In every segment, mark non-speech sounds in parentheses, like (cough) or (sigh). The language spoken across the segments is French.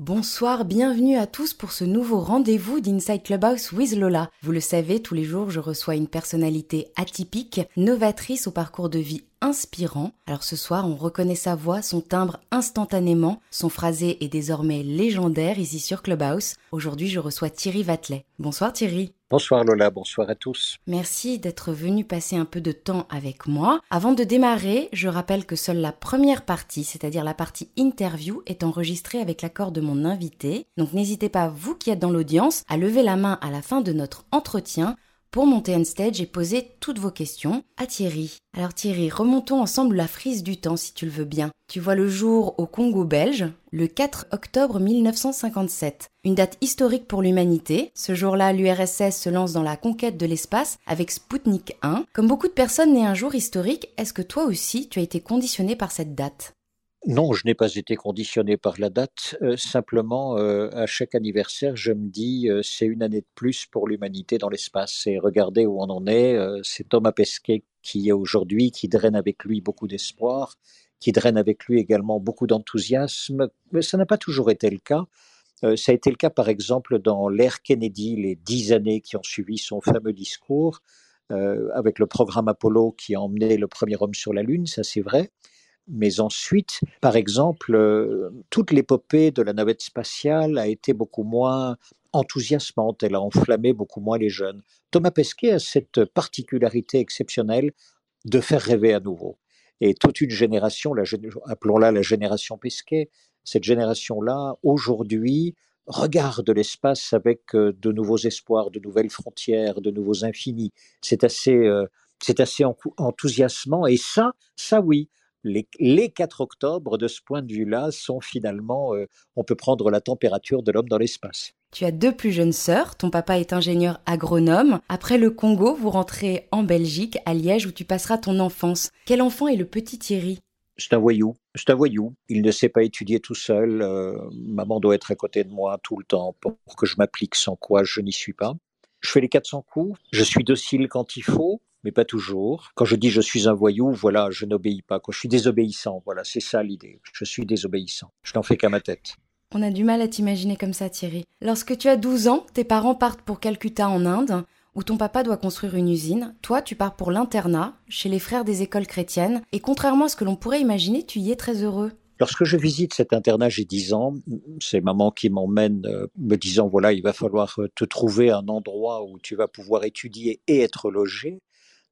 Bonsoir, bienvenue à tous pour ce nouveau rendez-vous d'Inside Clubhouse with Lola. Vous le savez, tous les jours, je reçois une personnalité atypique, novatrice au parcours de vie inspirant. Alors ce soir, on reconnaît sa voix, son timbre instantanément. Son phrasé est désormais légendaire ici sur Clubhouse. Aujourd'hui, je reçois Thierry Vatelet. Bonsoir Thierry. Bonsoir Lola, bonsoir à tous. Merci d'être venu passer un peu de temps avec moi. Avant de démarrer, je rappelle que seule la première partie, c'est-à-dire la partie interview, est enregistrée avec l'accord de mon invité. Donc n'hésitez pas, vous qui êtes dans l'audience, à lever la main à la fin de notre entretien pour monter on stage et poser toutes vos questions à Thierry. Alors Thierry, remontons ensemble la frise du temps si tu le veux bien. Tu vois le jour au Congo belge, le 4 octobre 1957. Une date historique pour l'humanité. Ce jour-là, l'URSS se lance dans la conquête de l'espace avec Sputnik 1. Comme beaucoup de personnes nées un jour historique, est-ce que toi aussi tu as été conditionné par cette date? Non, je n'ai pas été conditionné par la date. Euh, simplement, euh, à chaque anniversaire, je me dis, euh, c'est une année de plus pour l'humanité dans l'espace. Et regardez où on en est. c'est Thomas Pesquet qui est aujourd'hui, qui draine avec lui beaucoup d'espoir, qui draine avec lui également beaucoup d'enthousiasme. Mais ça n'a pas toujours été le cas. ça a été le cas, par exemple, dans l'ère Kennedy, les dix années qui ont suivi son fameux discours, avec le programme Apollo qui a emmené le premier homme sur la Lune, ça c'est vrai. Mais ensuite, par exemple, euh, toute l'épopée de la navette spatiale a été beaucoup moins enthousiasmante, elle a enflammé beaucoup moins les jeunes. Thomas Pesquet a cette particularité exceptionnelle de faire rêver à nouveau. Et toute une génération, appelons-la la génération Pesquet, cette génération-là, aujourd'hui, regarde l'espace avec euh, de nouveaux espoirs, de nouvelles frontières, de nouveaux infinis. C'est assez, euh, c'est assez enthousiasmant. Et ça, ça oui, les, les 4 octobre, de ce point de vue-là, sont finalement, euh, on peut prendre la température de l'homme dans l'espace. Tu as deux plus jeunes sœurs, ton papa est ingénieur agronome. Après le Congo, vous rentrez en Belgique, à Liège, où tu passeras ton enfance. Quel enfant est le petit Thierry? C'est un voyou, c'est un voyou. Il ne sait pas étudier tout seul. Euh, maman doit être à côté de moi tout le temps pour que je m'applique, sans quoi je n'y suis pas. Je fais les 400 coups, je suis docile quand il faut, mais pas toujours. Quand je dis je suis un voyou, voilà, je n'obéis pas. Quand je suis désobéissant, voilà, c'est ça l'idée. Je suis désobéissant. Je n'en fais qu'à ma tête. On a du mal à t'imaginer comme ça, Thierry. Lorsque tu as 12 ans, tes parents partent pour Calcutta en Inde, où ton papa doit construire une usine. Toi, tu pars pour l'internat, chez les frères des écoles chrétiennes, et contrairement à ce que l'on pourrait imaginer, tu y es très heureux. Lorsque je visite cet internat, j'ai 10 ans, c'est maman qui m'emmène euh, me disant, voilà, il va falloir euh, te trouver un endroit où tu vas pouvoir étudier et être logé.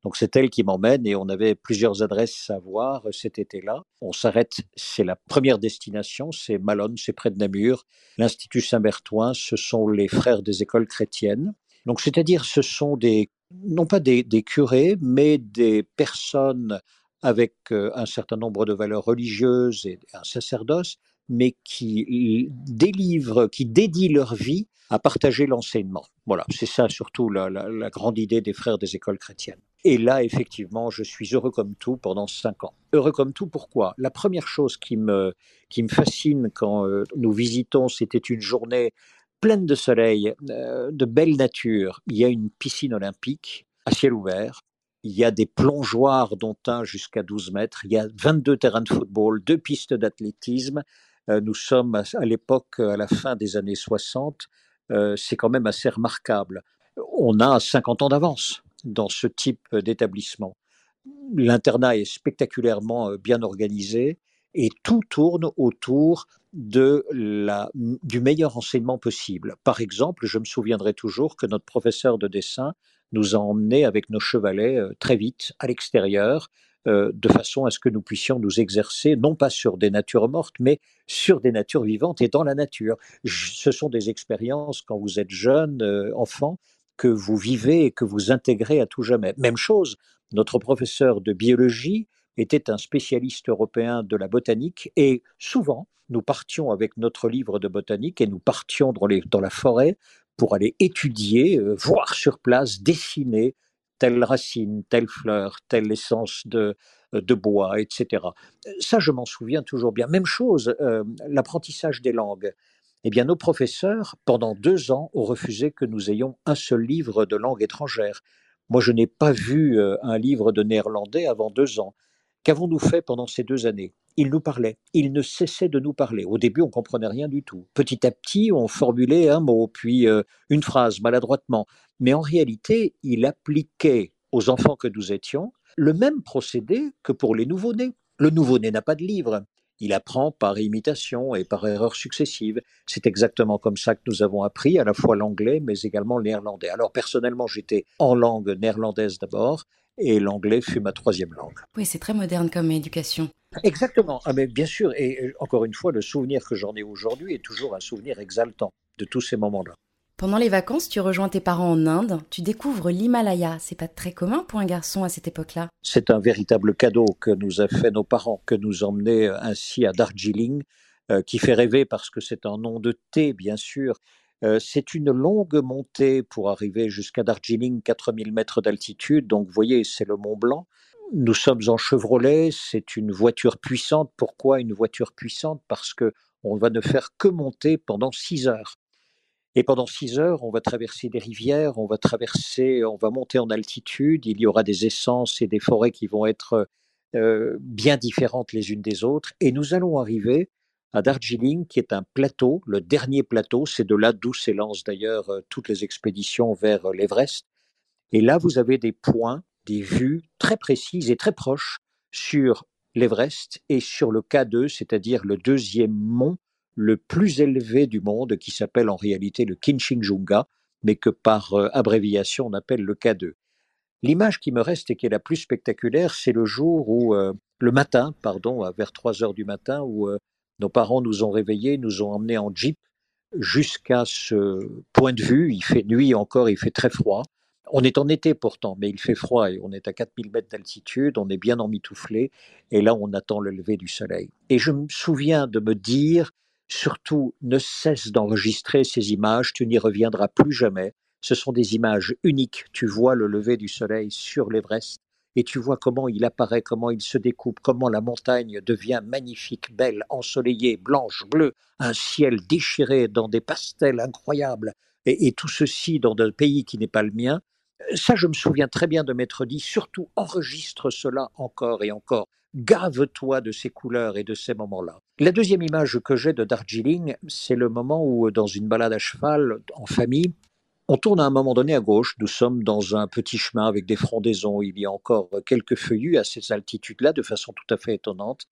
Donc c'est elle qui m'emmène et on avait plusieurs adresses à voir cet été-là. On s'arrête, c'est la première destination, c'est Malone, c'est près de Namur. L'Institut Saint-Bertoin, ce sont les frères des écoles chrétiennes. Donc c'est-à-dire ce sont des, non pas des, curés, mais des personnes avec euh, un certain nombre de valeurs religieuses et un sacerdoce, mais qui délivrent, qui dédient leur vie à partager l'enseignement. Voilà, c'est ça surtout la, grande idée des frères des écoles chrétiennes. Et là, effectivement, je suis heureux comme tout pendant cinq ans. Heureux comme tout, pourquoi? La première chose qui me, qui me fascine quand euh, nous visitons, c'était une journée pleine de soleil, euh, de belle nature. Il y a une piscine olympique à ciel ouvert. Il y a des plongeoires, dont un jusqu'à 12 mètres. Il y a 22 terrains de football, deux pistes d'athlétisme. Euh, nous sommes à l'époque, à la fin des années 60, euh, c'est quand même assez remarquable. On a 50 ans d'avance dans ce type d'établissement. L'internat est spectaculairement euh, bien organisé et tout tourne autour de la, du meilleur enseignement possible. Par exemple, je me souviendrai toujours que notre professeur de dessin nous a emmenés avec nos chevalets euh, très vite à l'extérieur euh, de façon à ce que nous puissions nous exercer, non pas sur des natures mortes, mais sur des natures vivantes et dans la nature. Ce sont des expériences, quand vous êtes jeune, euh, enfant, que vous vivez et que vous intégrez à tout jamais. Même chose, notre professeur de biologie était un spécialiste européen de la botanique et souvent, nous partions avec notre livre de botanique et nous partions dans, la forêt pour aller étudier, euh, voir sur place, dessiner, telle racine, telle fleur, telle essence de, euh, bois, etc. Ça, je m'en souviens toujours bien. Même chose, euh, l'apprentissage des langues. Eh bien, nos professeurs, pendant deux ans, ont refusé que nous ayons un seul livre de langue étrangère. Moi, je n'ai pas vu euh, un livre de néerlandais avant deux ans. Qu'avons-nous fait pendant ces deux années? Il nous parlait. Il ne cessait de nous parler. Au début, on comprenait rien du tout. Petit à petit, on formulait un mot, puis euh, une phrase maladroitement. Mais en réalité, il appliquait aux enfants que nous étions le même procédé que pour les nouveau-nés. Le nouveau-né n'a pas de livre. Il apprend par imitation et par erreurs successives. C'est exactement comme ça que nous avons appris à la fois l'anglais, mais également le néerlandais. Alors personnellement, j'étais en langue néerlandaise d'abord, et l'anglais fut ma troisième langue. Oui, c'est très moderne comme éducation. Exactement. Ah, mais bien sûr, et encore une fois, le souvenir que j'en ai aujourd'hui est toujours un souvenir exaltant de tous ces moments-là. Pendant les vacances, tu rejoins tes parents en Inde, tu découvres l'Himalaya. C'est pas très commun pour un garçon à cette époque-là. C'est un véritable cadeau que nous a fait nos parents, que nous emmener ainsi à Darjeeling, euh, qui fait rêver parce que c'est un nom de thé, bien sûr. Euh, c'est une longue montée pour arriver jusqu'à Darjeeling, 4000 mètres d'altitude. Donc, vous voyez, c'est le Mont Blanc. Nous sommes en Chevrolet, c'est une voiture puissante. Pourquoi une voiture puissante? Parce que on va ne faire que monter pendant 6 heures. Et pendant six heures, on va traverser des rivières, on va traverser, on va monter en altitude. Il y aura des essences et des forêts qui vont être euh, bien différentes les unes des autres. Et nous allons arriver à Darjeeling, qui est un plateau, le dernier plateau. C'est de là d'où s'élancent d'ailleurs euh, toutes les expéditions vers euh, l'Everest. Et là, vous avez des points, des vues très précises et très proches sur l'Everest et sur le K2, c'est-à-dire le deuxième mont le plus élevé du monde, qui s'appelle en réalité le Kinchinjunga, mais que par euh, abréviation on appelle le K2. L'image qui me reste et qui est la plus spectaculaire, c'est le jour où, euh, le matin, pardon, vers 3 heures du matin, où euh, nos parents nous ont réveillés, nous ont emmenés en jeep jusqu'à ce point de vue. Il fait nuit encore, il fait très froid. On est en été pourtant, mais il fait froid et on est à 4000 mètres d'altitude, on est bien emmitouflé, et là on attend le lever du soleil. Et je me souviens de me dire, surtout, ne cesse d'enregistrer ces images, tu n'y reviendras plus jamais. Ce sont des images uniques. Tu vois le lever du soleil sur l'Everest et tu vois comment il apparaît, comment il se découpe, comment la montagne devient magnifique, belle, ensoleillée, blanche, bleue, un ciel déchiré dans des pastels incroyables, et, tout ceci dans un pays qui n'est pas le mien. Ça, je me souviens très bien de m'être dit, surtout enregistre cela encore et encore. Gave-toi de ces couleurs et de ces moments-là. La deuxième image que j'ai de Darjeeling, c'est le moment où, dans une balade à cheval, en famille, on tourne à un moment donné à gauche. Nous sommes dans un petit chemin avec des frondaisons. Il y a encore quelques feuillus à ces altitudes-là, de façon tout à fait étonnante.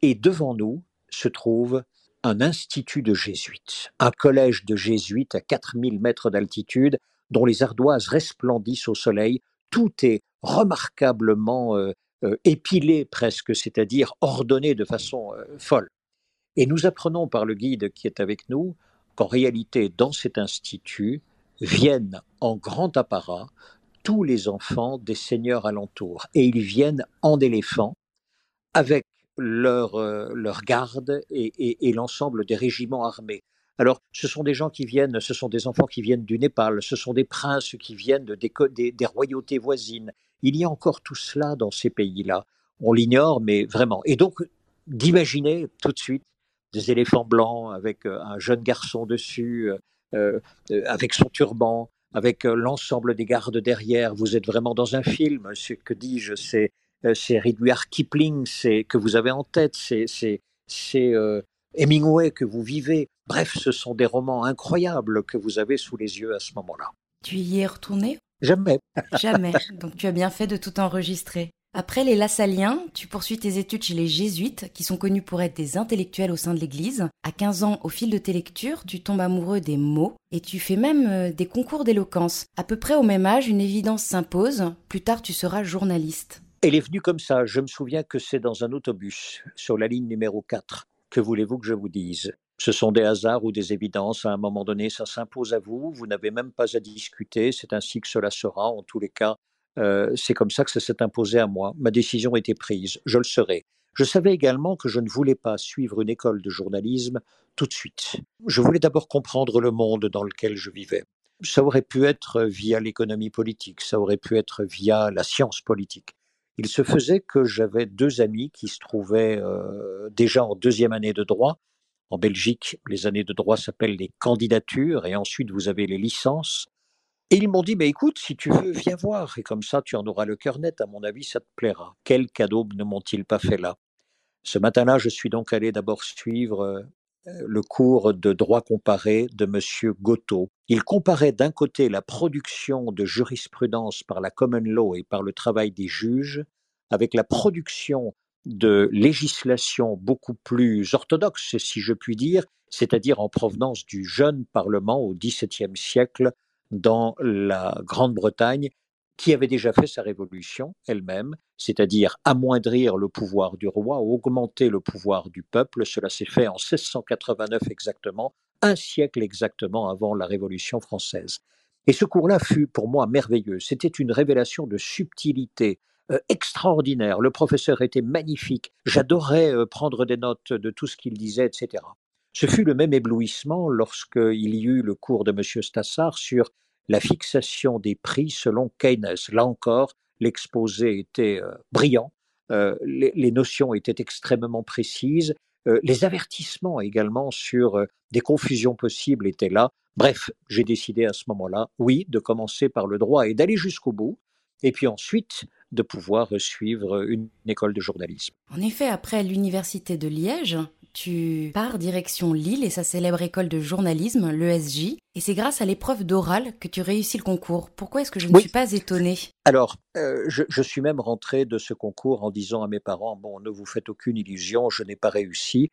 Et devant nous se trouve un institut de jésuites, un collège de jésuites à 4000 mètres d'altitude, dont les ardoises resplendissent au soleil. Tout est remarquablement euh, euh, épilé presque, c'est-à-dire ordonné de façon euh, folle. Et nous apprenons par le guide qui est avec nous qu'en réalité, dans cet institut, viennent en grand apparat tous les enfants des seigneurs alentours. Et ils viennent en éléphant avec leur, euh, leur garde et l'ensemble des régiments armés. Alors, ce sont des gens qui viennent, ce sont des enfants qui viennent du Népal, ce sont des princes qui viennent des, des, royautés voisines. Il y a encore tout cela dans ces pays-là. On l'ignore, mais vraiment. Et donc, d'imaginer tout de suite des éléphants blancs avec euh, un jeune garçon dessus, euh, euh, avec son turban, avec l'ensemble des gardes derrière. Vous êtes vraiment dans un film. Ce que dis-je, c'est c'est Rudyard Kipling, que vous avez en tête, c'est Hemingway que vous vivez. Bref, ce sont des romans incroyables que vous avez sous les yeux à ce moment-là. Tu y es retourné? Jamais. Jamais. Donc tu as bien fait de tout enregistrer. Après les Lassaliens, tu poursuis tes études chez les Jésuites, qui sont connus pour être des intellectuels au sein de l'Église. À 15 ans, au fil de tes lectures, tu tombes amoureux des mots et tu fais même euh, des concours d'éloquence. À peu près au même âge, une évidence s'impose. Plus tard, tu seras journaliste. Elle est venue comme ça. Je me souviens que c'est dans un autobus, sur la ligne numéro 4. Que voulez-vous que je vous dise? Ce sont des hasards ou des évidences. À un moment donné, ça s'impose à vous. Vous n'avez même pas à discuter. C'est ainsi que cela sera. En tous les cas, euh, c'est comme ça que ça s'est imposé à moi. Ma décision était prise. Je le serai. Je savais également que je ne voulais pas suivre une école de journalisme tout de suite. Je voulais d'abord comprendre le monde dans lequel je vivais. Ça aurait pu être via l'économie politique, ça aurait pu être via la science politique. Il se faisait que j'avais deux amis qui se trouvaient euh, déjà en deuxième année de droit. En Belgique, les années de droit s'appellent les candidatures et ensuite vous avez les licences. Et ils m'ont dit, mais écoute, si tu veux, viens voir. Et comme ça, tu en auras le cœur net. À mon avis, ça te plaira. Quel cadeau ne m'ont-ils pas fait là? Ce matin-là, je suis donc allé d'abord suivre le cours de droit comparé de M. Gotto. Il comparait d'un côté la production de jurisprudence par la common law et par le travail des juges avec la production de législation beaucoup plus orthodoxe, si je puis dire, c'est-à-dire en provenance du jeune Parlement au XVIIe siècle dans la Grande-Bretagne, qui avait déjà fait sa révolution elle-même, c'est-à-dire amoindrir le pouvoir du roi, augmenter le pouvoir du peuple. Cela s'est fait en 1689 exactement, un siècle exactement avant la Révolution française. Et ce cours-là fut pour moi merveilleux. C'était une révélation de subtilité extraordinaire. Le professeur était magnifique. J'adorais euh, prendre des notes de tout ce qu'il disait, etc. Ce fut le même éblouissement lorsqu'il y eut le cours de M. Stassard sur la fixation des prix selon Keynes. Là encore, l'exposé était euh, brillant, euh, les, notions étaient extrêmement précises, euh, les avertissements également sur des confusions possibles étaient là. Bref, j'ai décidé à ce moment-là, oui, de commencer par le droit et d'aller jusqu'au bout, et puis ensuite de pouvoir suivre une école de journalisme. En effet, après l'université de Liège, tu pars direction Lille et sa célèbre école de journalisme, l'ESJ, et c'est grâce à l'épreuve d'oral que tu réussis le concours. Pourquoi est-ce que je ne suis pas étonnée? Alors, euh, je, suis même rentré de ce concours en disant à mes parents, bon, ne vous faites aucune illusion, je n'ai pas réussi.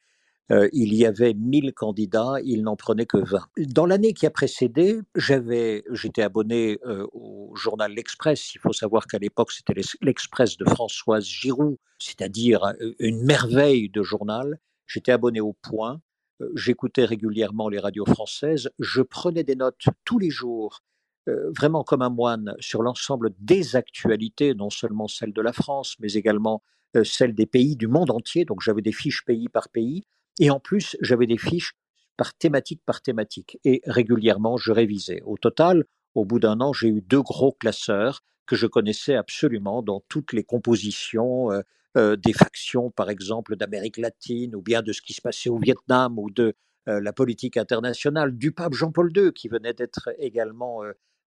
Euh, il y avait 1000 candidats, il n'en prenait que 20. Dans l'année qui a précédé, j'avais, j'étais abonné euh, au journal L'Express. Il faut savoir qu'à l'époque, c'était l'Express de Françoise Giroud, c'est-à-dire une merveille de journal. J'étais abonné au Point, euh, j'écoutais régulièrement les radios françaises, je prenais des notes tous les jours, euh, vraiment comme un moine, sur l'ensemble des actualités, non seulement celles de la France, mais également euh, celles des pays du monde entier. Donc j'avais des fiches pays par pays, et en plus j'avais des fiches par thématique par thématique, et régulièrement je révisais. Au total, au bout d'un an, j'ai eu deux gros classeurs que je connaissais absolument dans toutes les compositions, euh, des factions, par exemple, d'Amérique latine, ou bien de ce qui se passait au Vietnam, ou de euh, la politique internationale du pape Jean-Paul II, qui venait d'être également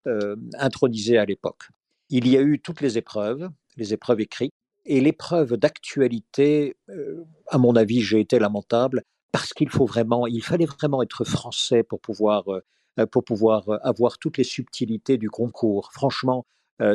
euh, intronisé à l'époque. Il y a eu toutes les épreuves, les épreuves écrites, et l'épreuve d'actualité, à mon avis, j'ai été lamentable, parce qu'il faut vraiment, il fallait vraiment être français pour pouvoir, pour pouvoir avoir toutes les subtilités du concours. Franchement,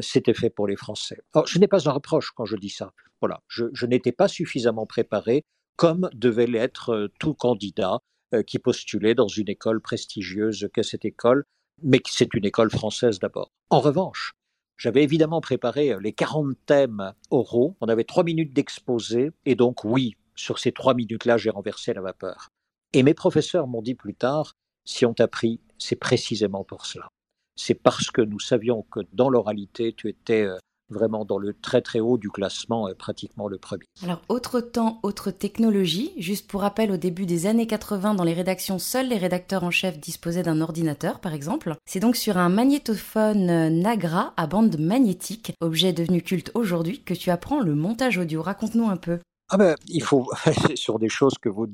c'était fait pour les Français. je n'ai pas un reproche quand je dis ça. Voilà, je, n'étais pas suffisamment préparé comme devait l'être euh, tout candidat euh, qui postulait dans une école prestigieuse qu'est cette école, mais c'est une école française d'abord. En revanche, j'avais évidemment préparé euh, les 40 thèmes oraux, on avait trois minutes d'exposé, et donc oui, sur ces trois minutes-là, j'ai renversé la vapeur. Et mes professeurs m'ont dit plus tard, si on t'a pris, c'est précisément pour cela. C'est parce que nous savions que dans l'oralité, tu étais vraiment dans le très très haut du classement, euh, pratiquement le premier. Alors, autre temps, autre technologie. Juste pour rappel, au début des années 80, dans les rédactions, seuls les rédacteurs en chef disposaient d'un ordinateur, par exemple. C'est donc sur un magnétophone euh, Nagra à bande magnétique, objet devenu culte aujourd'hui, que tu apprends le montage audio. Raconte-nous un peu. Ah ben, il faut (laughs) sur des choses que vous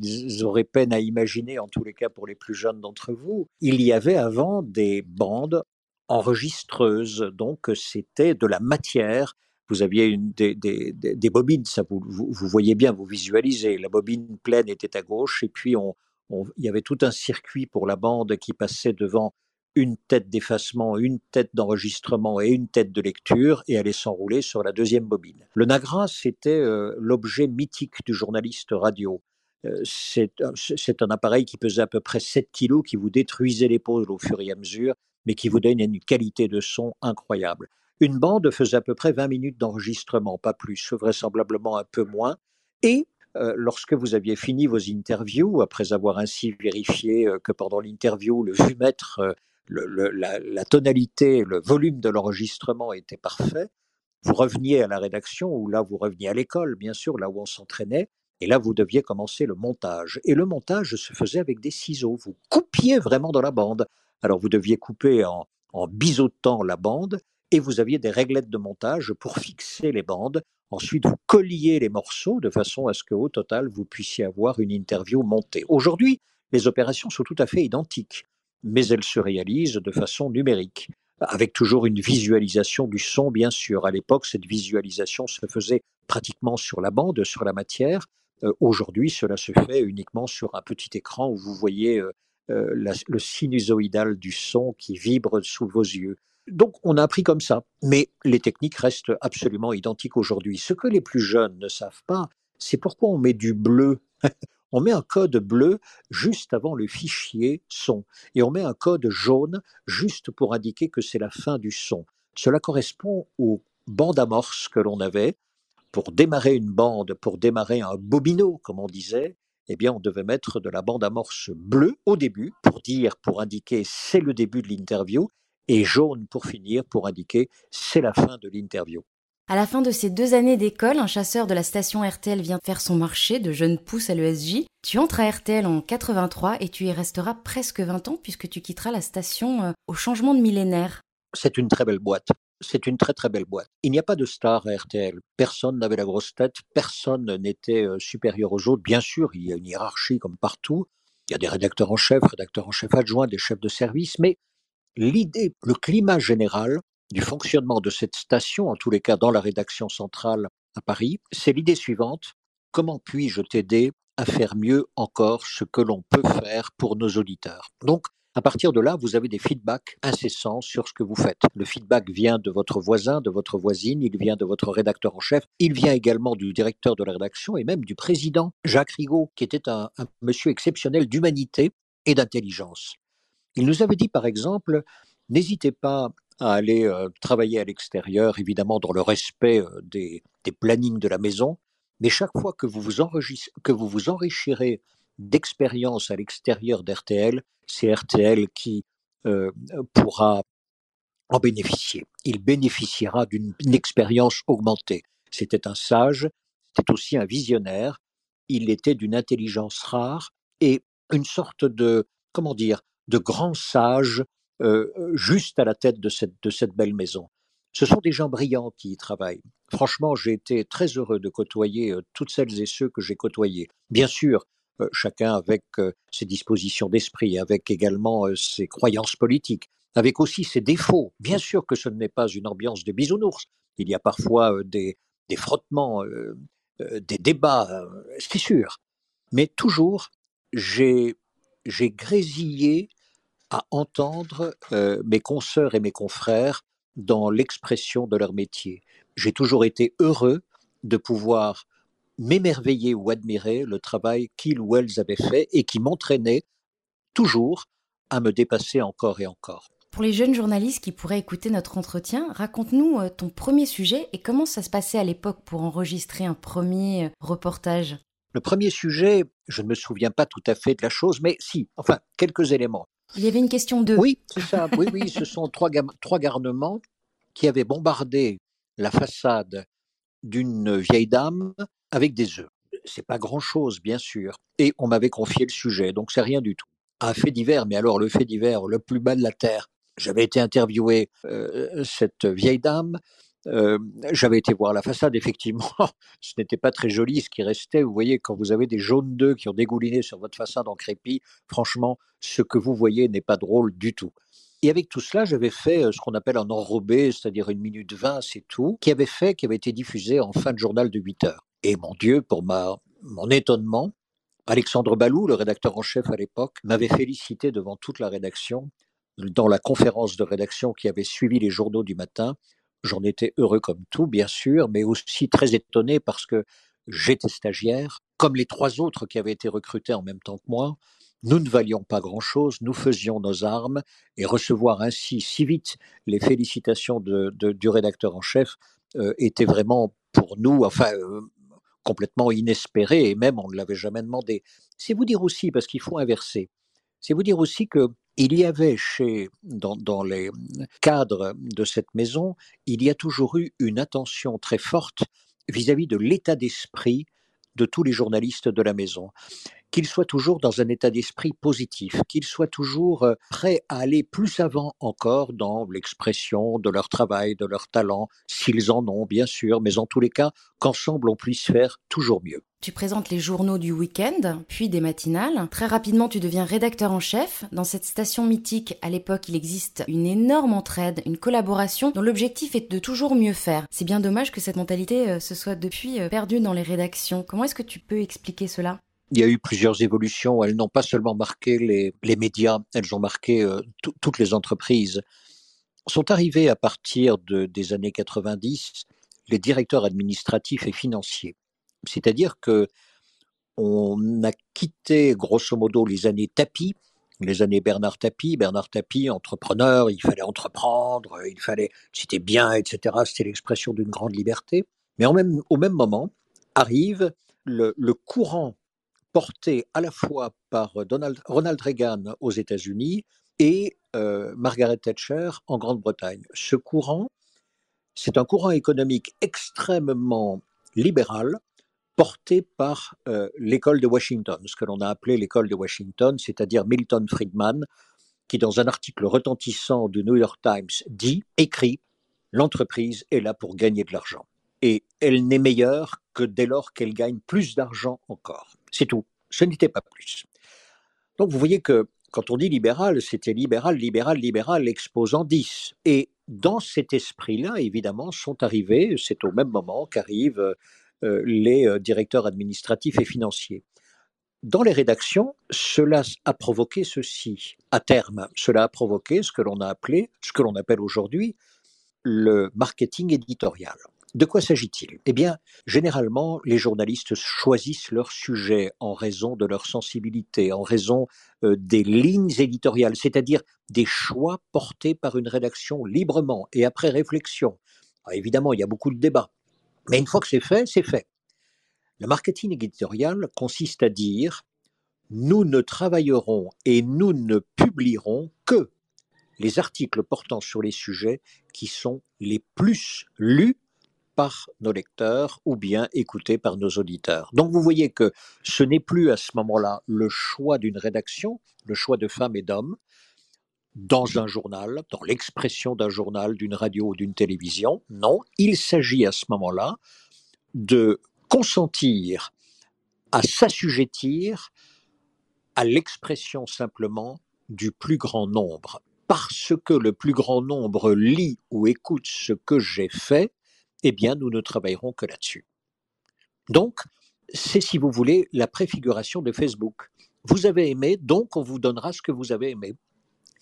aurez peine à imaginer, en tous les cas pour les plus jeunes d'entre vous. Il y avait avant des bandes enregistreuse. Donc, c'était de la matière. Vous aviez une, des, bobines, ça vous, voyez bien, vous visualisez. La bobine pleine était à gauche, et puis on, il y avait tout un circuit pour la bande qui passait devant une tête d'effacement, une tête d'enregistrement et une tête de lecture, et allait s'enrouler sur la deuxième bobine. Le Nagra, c'était euh, l'objet mythique du journaliste radio. Euh, c'est un appareil qui pesait à peu près 7 kilos, qui vous détruisait l'épaule au fur et à mesure, mais qui vous donne une qualité de son incroyable. Une bande faisait à peu près 20 minutes d'enregistrement, pas plus, vraisemblablement un peu moins. Et euh, lorsque vous aviez fini vos interviews, après avoir ainsi vérifié euh, que pendant l'interview, le vumètre, euh, la, la, tonalité, le volume de l'enregistrement était parfait, vous reveniez à la rédaction, ou là vous reveniez à l'école, bien sûr, là où on s'entraînait, et là vous deviez commencer le montage. Et le montage se faisait avec des ciseaux, vous coupiez vraiment dans la bande. Alors vous deviez couper en, en biseautant la bande et vous aviez des réglettes de montage pour (laughs) fixer les bandes. Ensuite, vous colliez les morceaux de façon à ce qu'au total, vous puissiez avoir une interview montée. Aujourd'hui, les opérations sont tout à fait identiques, mais elles se réalisent de façon numérique, avec toujours une visualisation du son, bien sûr. À l'époque, cette visualisation se faisait pratiquement sur la bande, sur la matière, Aujourd'hui, cela se fait uniquement sur un petit écran où vous voyez le sinusoïdal du son qui vibre sous vos yeux. Donc on a appris comme ça, mais les techniques restent absolument identiques aujourd'hui. Ce que les plus jeunes ne savent pas, c'est pourquoi on met du bleu. (laughs) on met un code bleu juste avant le fichier son et on met un code jaune juste pour indiquer que c'est la fin du son. Cela correspond aux bandes amorces que l'on avait. Pour démarrer une bande, pour démarrer un bobino, comme on disait, eh bien, on devait mettre de la bande amorce bleue au début pour dire, pour indiquer c'est le début de l'interview, et jaune pour finir pour indiquer c'est la fin de l'interview. À la fin de ces deux années d'école, un chasseur de la station RTL vient faire son marché de jeunes pousses à l'ESJ. Tu entres à RTL en 83 et tu y resteras presque 20 ans puisque tu quitteras la station euh, au changement de millénaire. C'est une très belle boîte. C'est une très très belle boîte. Il n'y a pas de star à RTL. Personne n'avait la grosse tête, personne n'était euh, supérieur aux autres. Bien sûr, il y a une hiérarchie comme partout. Il y a des rédacteurs en chef, rédacteurs en chef adjoints, des chefs de service, mais l'idée, le climat général du fonctionnement de cette station, en tous les cas dans la rédaction centrale à Paris, c'est l'idée suivante. Comment puis-je t'aider à faire mieux encore ce que l'on peut faire pour nos auditeurs? Donc, à partir de là, vous avez des feedbacks incessants sur ce que vous faites. Le feedback vient de votre voisin, de votre voisine, il vient de votre rédacteur en chef, il vient également du directeur de la rédaction et même du président, Jacques Rigaud, qui était un monsieur exceptionnel d'humanité et d'intelligence. Il nous avait dit par exemple, n'hésitez pas à aller euh, travailler à l'extérieur, évidemment dans le respect euh, des, plannings de la maison, mais chaque fois que vous vous, que vous, vous enrichirez d'expérience à l'extérieur d'RTL, c'est RTL qui euh, pourra en bénéficier. Il bénéficiera d'une expérience augmentée. C'était un sage, c'était aussi un visionnaire, il était d'une intelligence rare et une sorte de, comment dire, de grands sages euh, juste à la tête de cette, de cette belle maison. Ce sont des gens brillants qui y travaillent. Franchement, j'ai été très heureux de côtoyer euh, toutes celles et ceux que j'ai côtoyés. Bien sûr, chacun avec ses dispositions d'esprit, avec également ses croyances politiques, avec aussi ses défauts. Bien sûr que ce n'est pas une ambiance de bisounours. Il y a parfois des, frottements, des débats, c'est sûr. Mais toujours, j'ai grésillé à entendre euh, mes consoeurs et mes confrères dans l'expression de leur métier. J'ai toujours été heureux de pouvoir m'émerveiller ou admirer le travail qu'ils ou elles avaient fait et qui m'entraînait toujours à me dépasser encore et encore. Pour les jeunes journalistes qui pourraient écouter notre entretien, raconte-nous euh, ton premier sujet et comment ça se passait à l'époque pour enregistrer un premier euh, reportage? Le premier sujet, je ne me souviens pas tout à fait de la chose, mais si, enfin, quelques éléments. Il y avait une question de. Oui, c'est ça. Oui, oui, ce sont trois, trois garnements qui avaient bombardé la façade d'une vieille dame avec des œufs. C'est pas grand-chose, bien sûr. Et on m'avait confié le sujet, donc c'est rien du tout. Un fait divers, mais alors le fait divers le plus bas de la terre. J'avais été interviewé euh, cette vieille dame j'avais été voir la façade, effectivement, (laughs) ce n'était pas très joli ce qui restait. Vous voyez, quand vous avez des jaunes d'œufs qui ont dégouliné sur votre façade en crépi, franchement, ce que vous voyez n'est pas drôle du tout. Et avec tout cela, j'avais fait ce qu'on appelle un enrobé, c'est-à-dire une minute vingt, c'est tout, qui avait fait, qui avait été diffusé en fin de journal de 8 heures. Et mon Dieu, pour ma, mon étonnement, Alexandre Balou, le rédacteur en chef à l'époque, m'avait félicité devant toute la rédaction, dans la conférence de rédaction qui avait suivi les journaux du matin, J'en étais heureux comme tout, bien sûr, mais aussi très étonné parce que j'étais stagiaire, comme les trois autres qui avaient été recrutés en même temps que moi. Nous ne valions pas grand-chose, nous faisions nos armes, et recevoir ainsi si vite les félicitations du rédacteur en chef euh, était vraiment pour nous, enfin, euh, complètement inespéré, et même on ne l'avait jamais demandé. C'est vous dire aussi, parce qu'il faut inverser, c'est vous dire aussi que il y avait chez, dans, les cadres de cette maison, il y a toujours eu une attention très forte vis-à-vis de l'état d'esprit de tous les journalistes de la maison. Qu'ils soient toujours dans un état d'esprit positif, qu'ils soient toujours euh, prêts à aller plus avant encore dans l'expression de leur travail, de leur talent, s'ils en ont bien sûr, mais en tous les cas, qu'ensemble on puisse faire toujours mieux. Tu présentes les journaux du week-end, puis des matinales. Très rapidement, tu deviens rédacteur en chef. Dans cette station mythique, à l'époque, il existe une énorme entraide, une collaboration dont l'objectif est de toujours mieux faire. C'est bien dommage que cette mentalité euh, se soit depuis euh, perdue dans les rédactions. Comment est-ce que tu peux expliquer cela? Il y a eu plusieurs évolutions. Elles n'ont pas seulement marqué les, les médias, elles ont marqué euh, toutes les entreprises. Sont arrivés à partir de, des années 90 les directeurs administratifs et financiers. C'est-à-dire que on a quitté grosso modo les années tapis, les années Bernard Tapie. Bernard Tapie, entrepreneur, il fallait entreprendre, il fallait, c'était bien, etc. C'était l'expression d'une grande liberté. Mais même, au même moment, arrive le, le courant porté à la fois par Donald, Ronald Reagan aux États-Unis et euh, Margaret Thatcher en Grande-Bretagne. Ce courant, c'est un courant économique extrêmement libéral porté par euh, l'école de Washington, ce que l'on a appelé l'école de Washington, c'est-à-dire Milton Friedman, qui dans un article retentissant du New York Times dit, écrit, l'entreprise est là pour gagner de l'argent. Et elle n'est meilleure que dès lors qu'elle gagne plus d'argent encore. C'est tout. Ce n'était pas plus. Donc vous voyez que quand on dit libéral, c'était libéral, libéral, libéral, exposant 10. Et dans cet esprit-là, évidemment, sont arrivés, c'est au même moment qu'arrivent euh, les euh, directeurs administratifs et financiers. Dans les rédactions, cela a provoqué ceci. À terme, cela a provoqué ce que l'on a appelé, ce que l'on appelle aujourd'hui, le marketing éditorial. De quoi s'agit-il? Eh bien, généralement, les journalistes choisissent leur sujet en raison de leur sensibilité, en raison euh, des lignes éditoriales, c'est-à-dire des choix portés par une rédaction librement et après réflexion. Évidemment, il y a beaucoup de débats, mais une fois que c'est fait, c'est fait. Le marketing éditorial consiste à dire nous ne travaillerons et nous ne publierons que les articles portant sur les sujets qui sont les plus lus par nos lecteurs ou bien écoutés par nos auditeurs. Donc vous voyez que ce n'est plus à ce moment-là le choix d'une rédaction, le choix de femmes et d'hommes, dans un journal, dans l'expression d'un journal, d'une radio ou d'une télévision. Non, il s'agit à ce moment-là de consentir à s'assujettir à l'expression simplement du plus grand nombre. Parce que le plus grand nombre lit ou écoute ce que j'ai fait, eh bien, nous ne travaillerons que là-dessus. Donc, c'est, si vous voulez, la préfiguration de Facebook. Vous avez aimé, donc on vous donnera ce que vous avez aimé.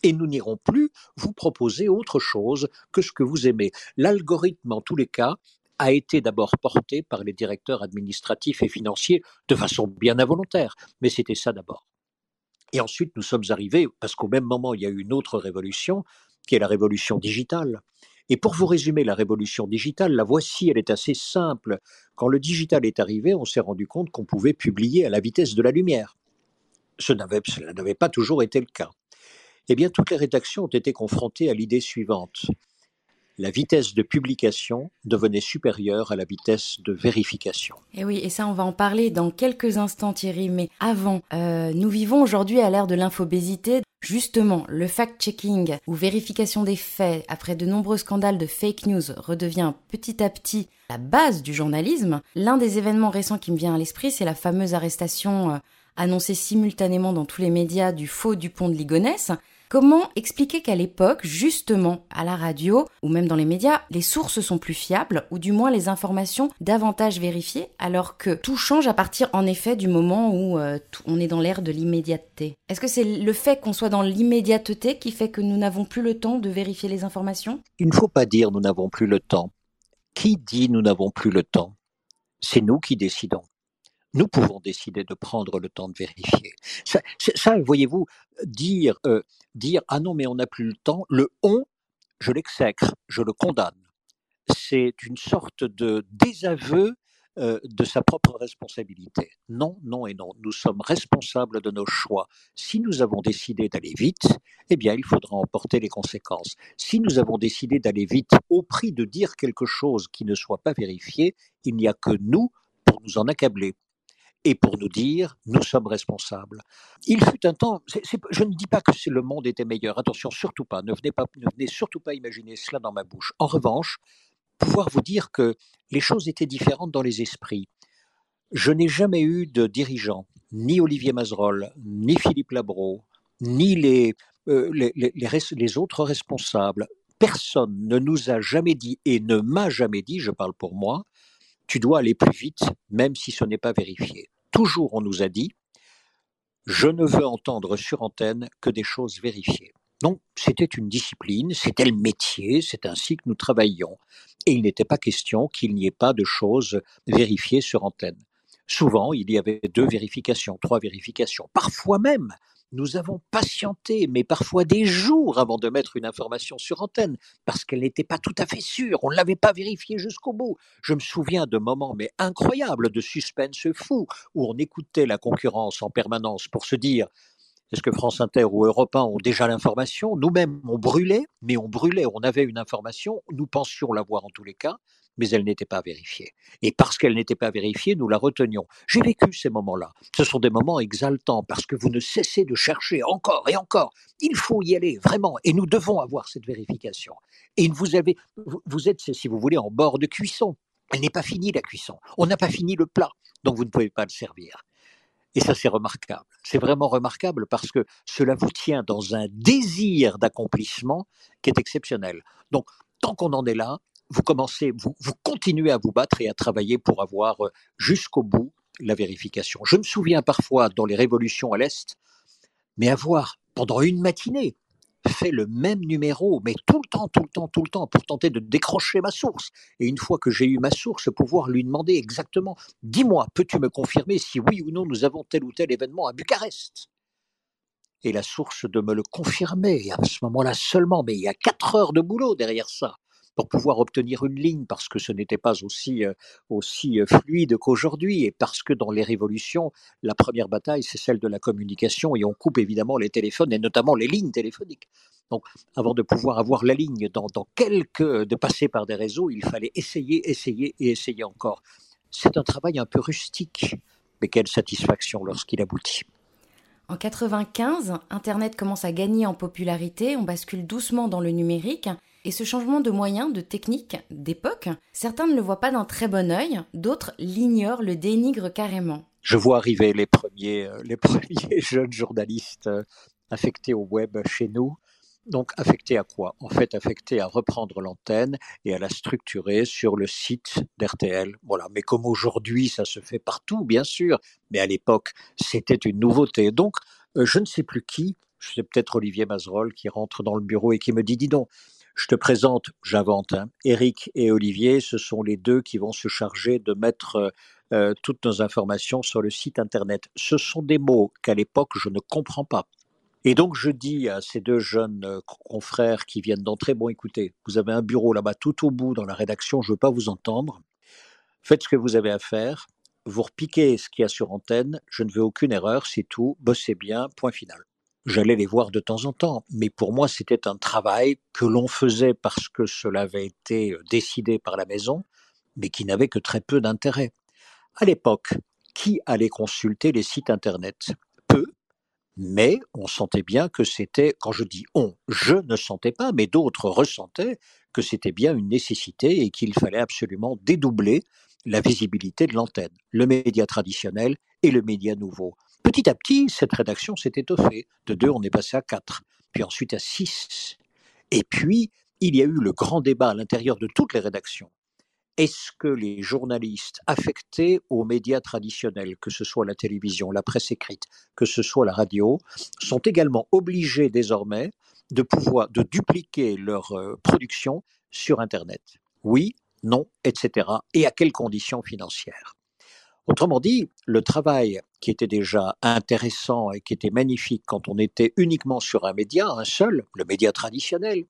Et nous n'irons plus vous proposer autre chose que ce que vous aimez. L'algorithme, en tous les cas, a été d'abord porté par les directeurs administratifs et financiers de façon bien involontaire, mais c'était ça d'abord. Et ensuite, nous sommes arrivés, parce qu'au même moment, il y a eu une autre révolution, qui est la révolution digitale. Et pour vous résumer la révolution digitale, la voici, elle est assez simple. Quand le digital est arrivé, on s'est rendu compte qu'on pouvait publier à la vitesse de la lumière. Ce cela n'avait pas toujours été le cas. Eh bien, toutes les rédactions ont été confrontées à l'idée suivante. La vitesse de publication devenait supérieure à la vitesse de vérification. Et eh oui, et ça, on va en parler dans quelques instants, Thierry. Mais avant, euh, nous vivons aujourd'hui à l'ère de l'infobésité. Justement, le fact-checking ou vérification des faits après de nombreux scandales de fake news redevient petit à petit la base du journalisme. L'un des événements récents qui me vient à l'esprit, c'est la fameuse arrestation euh, annoncée simultanément dans tous les médias du faux Dupont de Ligonnès. Comment expliquer qu'à l'époque, justement, à la radio ou même dans les médias, les sources sont plus fiables ou du moins les informations davantage vérifiées alors que tout change à partir en effet du moment où euh, on est dans l'ère de l'immédiateté? Est-ce que c'est le fait qu'on soit dans l'immédiateté qui fait que nous n'avons plus le temps de vérifier les informations? Il ne faut pas dire nous n'avons plus le temps. Qui dit nous n'avons plus le temps? C'est nous qui décidons nous pouvons décider de prendre le temps de vérifier. Ça, voyez-vous, dire, euh, dire ah non mais on n'a plus le temps, le on, je l'exècre, je le condamne. C'est une sorte de désaveu euh, de sa propre responsabilité. Non, non et non. Nous sommes responsables de nos choix. Si nous avons décidé d'aller vite, eh bien, il faudra en porter les conséquences. Si nous avons décidé d'aller vite au prix de dire quelque chose qui ne soit pas vérifié, il n'y a que nous pour nous en accabler. Et pour nous dire nous sommes responsables. Il fut un temps, je ne dis pas que le monde était meilleur, attention, surtout pas, ne venez, pas, ne venez surtout pas imaginer cela dans ma bouche. En revanche, pouvoir vous dire que les choses étaient différentes dans les esprits. Je n'ai jamais eu de dirigeant, ni Olivier Mazerolle, ni Philippe Labro, ni les, euh, les, autres responsables. Personne ne nous a jamais dit et ne m'a jamais dit, je parle pour moi, tu dois aller plus vite, même si ce n'est pas vérifié. Toujours on nous a dit, je ne veux entendre sur antenne que des choses vérifiées. Donc, c'était une discipline, c'était le métier, c'est ainsi que nous travaillions. Et il n'était pas question qu'il n'y ait pas de choses vérifiées sur antenne. Souvent, il y avait deux vérifications, trois vérifications. Parfois même, nous avons patienté, mais parfois des jours avant de mettre une information sur antenne, parce qu'elle n'était pas tout à fait sûre, on ne l'avait pas vérifiée jusqu'au bout. Je me souviens de moments incroyables de suspense fou, où on écoutait la concurrence en permanence pour se dire est-ce que France Inter ou Europe 1 ont déjà l'information? Nous-mêmes, on brûlait, mais on brûlait, on avait une information, nous pensions l'avoir en tous les cas, mais elle n'était pas vérifiée. Et parce qu'elle n'était pas vérifiée, nous la retenions. J'ai vécu ces moments-là. Ce sont des moments exaltants parce que vous ne cessez de chercher encore et encore. Il faut y aller, vraiment. Et nous devons avoir cette vérification. Et vous avez, vous êtes, si vous voulez, en bord de cuisson. Elle n'est pas finie, la cuisson. On n'a pas fini le plat. Donc vous ne pouvez pas le servir. Et ça, c'est remarquable. C'est vraiment remarquable parce que cela vous tient dans un désir d'accomplissement qui est exceptionnel. Donc, tant qu'on en est là, vous commencez, vous, continuez à vous battre et à travailler pour avoir euh, jusqu'au bout la vérification. Je me souviens parfois dans les révolutions à l'Est, mais avoir pendant une matinée fait le même numéro, mais tout le temps, tout le temps, tout le temps, pour tenter de décrocher ma source. Et une fois que j'ai eu ma source, pouvoir lui demander exactement, dis-moi, peux-tu me confirmer si oui ou non nous avons tel ou tel événement à Bucarest? Et la source de me le confirmer, à ce moment-là seulement, mais il y a quatre heures de boulot derrière ça pour pouvoir obtenir une ligne, parce que ce n'était pas aussi, euh, euh, fluide qu'aujourd'hui, et parce que dans les révolutions, la première bataille, c'est celle de la communication, et on coupe évidemment les téléphones, et notamment les lignes téléphoniques. Donc, avant de pouvoir avoir la ligne dans, dans quelques, de passer par des réseaux, il fallait essayer, essayer et essayer encore. C'est un travail un peu rustique, mais quelle satisfaction lorsqu'il aboutit. En 95, Internet commence à gagner en popularité, on bascule doucement dans le numérique, et ce changement de moyens, de technique, d'époque, certains ne le voient pas d'un très bon œil, d'autres l'ignorent, le dénigrent carrément. Je vois arriver les premiers, euh, les (laughs) premiers jeunes journalistes euh, affectés au web chez nous. Donc affectés à quoi? En fait, affectés à reprendre l'antenne et à la structurer sur le site d'RTL. Voilà. Mais comme aujourd'hui, ça se fait partout, bien sûr. Mais à l'époque, c'était une nouveauté. Donc, euh, je ne sais plus qui. Sais peut-être Olivier Mazerolle qui rentre dans le bureau et qui me dit, dis donc, je te présente, j'invente, hein, Eric et Olivier, ce sont les deux qui vont se charger de mettre euh, euh, toutes nos informations sur le site Internet. Ce sont des mots qu'à l'époque, je ne comprends pas. Et donc, je dis à ces deux jeunes euh, confrères qui viennent d'entrer, bon, écoutez, vous avez un bureau là-bas tout au bout dans la rédaction, je ne veux pas vous entendre. Faites ce que vous avez à faire. Vous repiquez ce qu'il y a sur antenne. Je ne veux aucune erreur, c'est tout. Bossez bien, point final j'allais les voir de temps en temps, mais pour moi c'était un travail que l'on faisait parce que cela avait été euh, décidé par la maison, mais qui n'avait que très peu d'intérêt. À l'époque, qui allait consulter les sites Internet? Peu, mais on sentait bien que c'était, quand je dis on, je ne sentais pas, mais d'autres ressentaient que c'était bien une nécessité et qu'il fallait absolument dédoubler la visibilité de l'antenne, le média traditionnel et le média nouveau. Petit à petit, cette rédaction s'est étoffée. De deux, on est passé à quatre, puis ensuite à six. Et puis, il y a eu le grand débat à l'intérieur de toutes les rédactions. Est-ce que les journalistes affectés aux médias traditionnels, que ce soit la télévision, la presse écrite, que ce soit la radio, sont également obligés désormais de pouvoir dupliquer leur euh, production sur Internet? Oui, non, etc. Et à quelles conditions financières? Autrement dit, le travail qui était déjà intéressant et qui était magnifique quand on était uniquement sur un média, un seul, le média traditionnel,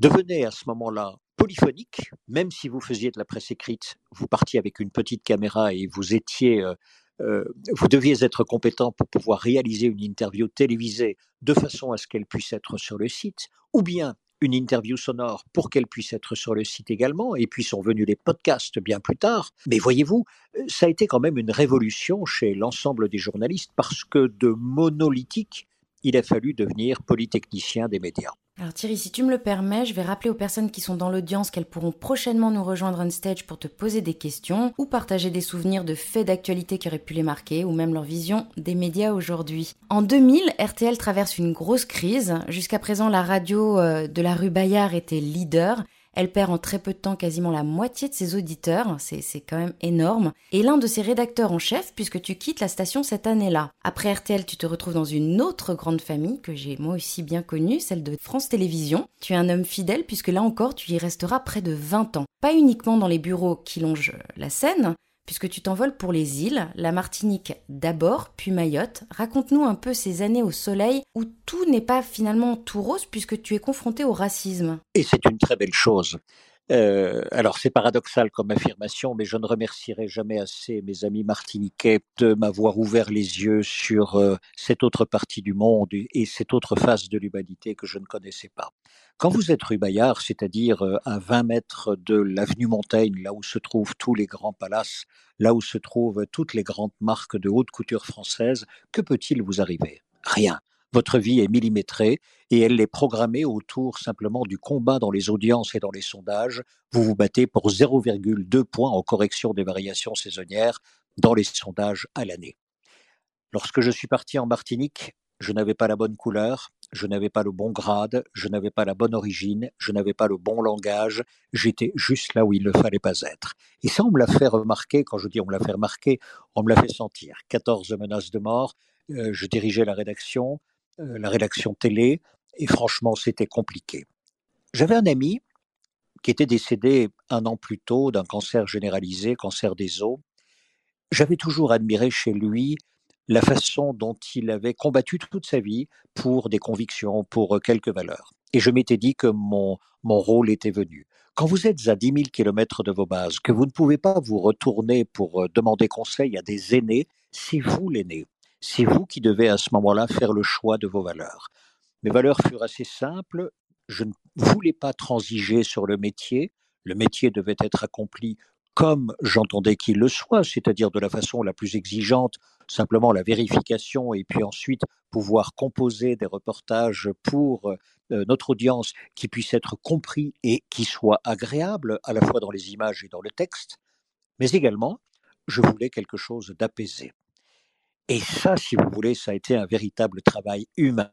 devenait à ce moment-là polyphonique, même si vous faisiez de la presse écrite, vous partiez avec une petite caméra et vous étiez, euh, euh, vous deviez être compétent pour pouvoir réaliser une interview télévisée de façon à ce qu'elle puisse être sur le site, ou bien une interview sonore pour qu'elle puisse être sur le site également, et puis sont venus les podcasts bien plus tard. Mais voyez-vous, ça a été quand même une révolution chez l'ensemble des journalistes parce que de monolithique, il a fallu devenir polytechnicien des médias. Alors Thierry, si tu me le permets, je vais rappeler aux personnes qui sont dans l'audience qu'elles pourront prochainement nous rejoindre on stage pour te poser des questions ou partager des souvenirs de faits d'actualité qui auraient pu les marquer ou même leur vision des médias aujourd'hui. En 2000, RTL traverse une grosse crise. Jusqu'à présent, la radio euh, de la rue Bayard était leader elle perd en très peu de temps quasiment la moitié de ses auditeurs, c'est quand même énorme, et l'un de ses rédacteurs en chef puisque tu quittes la station cette année-là. Après RTL, tu te retrouves dans une autre grande famille que j'ai moi aussi bien connue, celle de France Télévisions. Tu es un homme fidèle puisque là encore tu y resteras près de 20 ans. Pas uniquement dans les bureaux qui longent la Seine, puisque tu t'envoles pour les îles, la Martinique d'abord, puis Mayotte. Raconte-nous un peu ces années au soleil où tout n'est pas finalement tout rose puisque tu es confronté au racisme. Et c'est une très belle chose. Euh, alors c'est paradoxal comme affirmation, mais je ne remercierai jamais assez mes amis martiniquais de m'avoir ouvert les yeux sur euh, cette autre partie du monde et cette autre face de l'humanité que je ne connaissais pas. Quand vous êtes rue Bayard, c'est-à-dire euh, à 20 mètres de l'avenue Montaigne, là où se trouvent tous les grands palaces, là où se trouvent toutes les grandes marques de haute couture française, que peut-il vous arriver? Rien. Votre vie est millimétrée et elle est programmée autour simplement du combat dans les audiences et dans les sondages. Vous vous battez pour 0,2 points en correction des variations saisonnières dans les sondages à l'année. Lorsque je suis parti en Martinique, je n'avais pas la bonne couleur, je n'avais pas le bon grade, je n'avais pas la bonne origine, je n'avais pas le bon langage, j'étais juste là où il ne fallait pas être. Et ça, on me l'a fait remarquer, quand je dis on me l'a fait remarquer, on me l'a fait sentir. 14 menaces de mort, euh, je dirigeais la rédaction, la rédaction télé, et franchement, c'était compliqué. J'avais un ami qui était décédé un an plus tôt d'un cancer généralisé, cancer des os. J'avais toujours admiré chez lui la façon dont il avait combattu toute sa vie pour des convictions, pour quelques valeurs. Et je m'étais dit que mon, mon rôle était venu. Quand vous êtes à 10 000 kilomètres de vos bases, que vous ne pouvez pas vous retourner pour euh, demander conseil à des aînés, c'est vous l'aîné. C'est vous qui devez à ce moment-là faire le choix de vos valeurs. Mes valeurs furent assez simples. Je ne voulais pas transiger sur le métier. Le métier devait être accompli comme j'entendais qu'il le soit, c'est-à-dire de la façon la plus exigeante, simplement la vérification et puis ensuite pouvoir composer des reportages pour euh, notre audience qui puissent être compris et qui soient agréables à la fois dans les images et dans le texte, mais également, je voulais quelque chose d'apaisé. Et ça, si vous voulez, ça a été un véritable travail humain.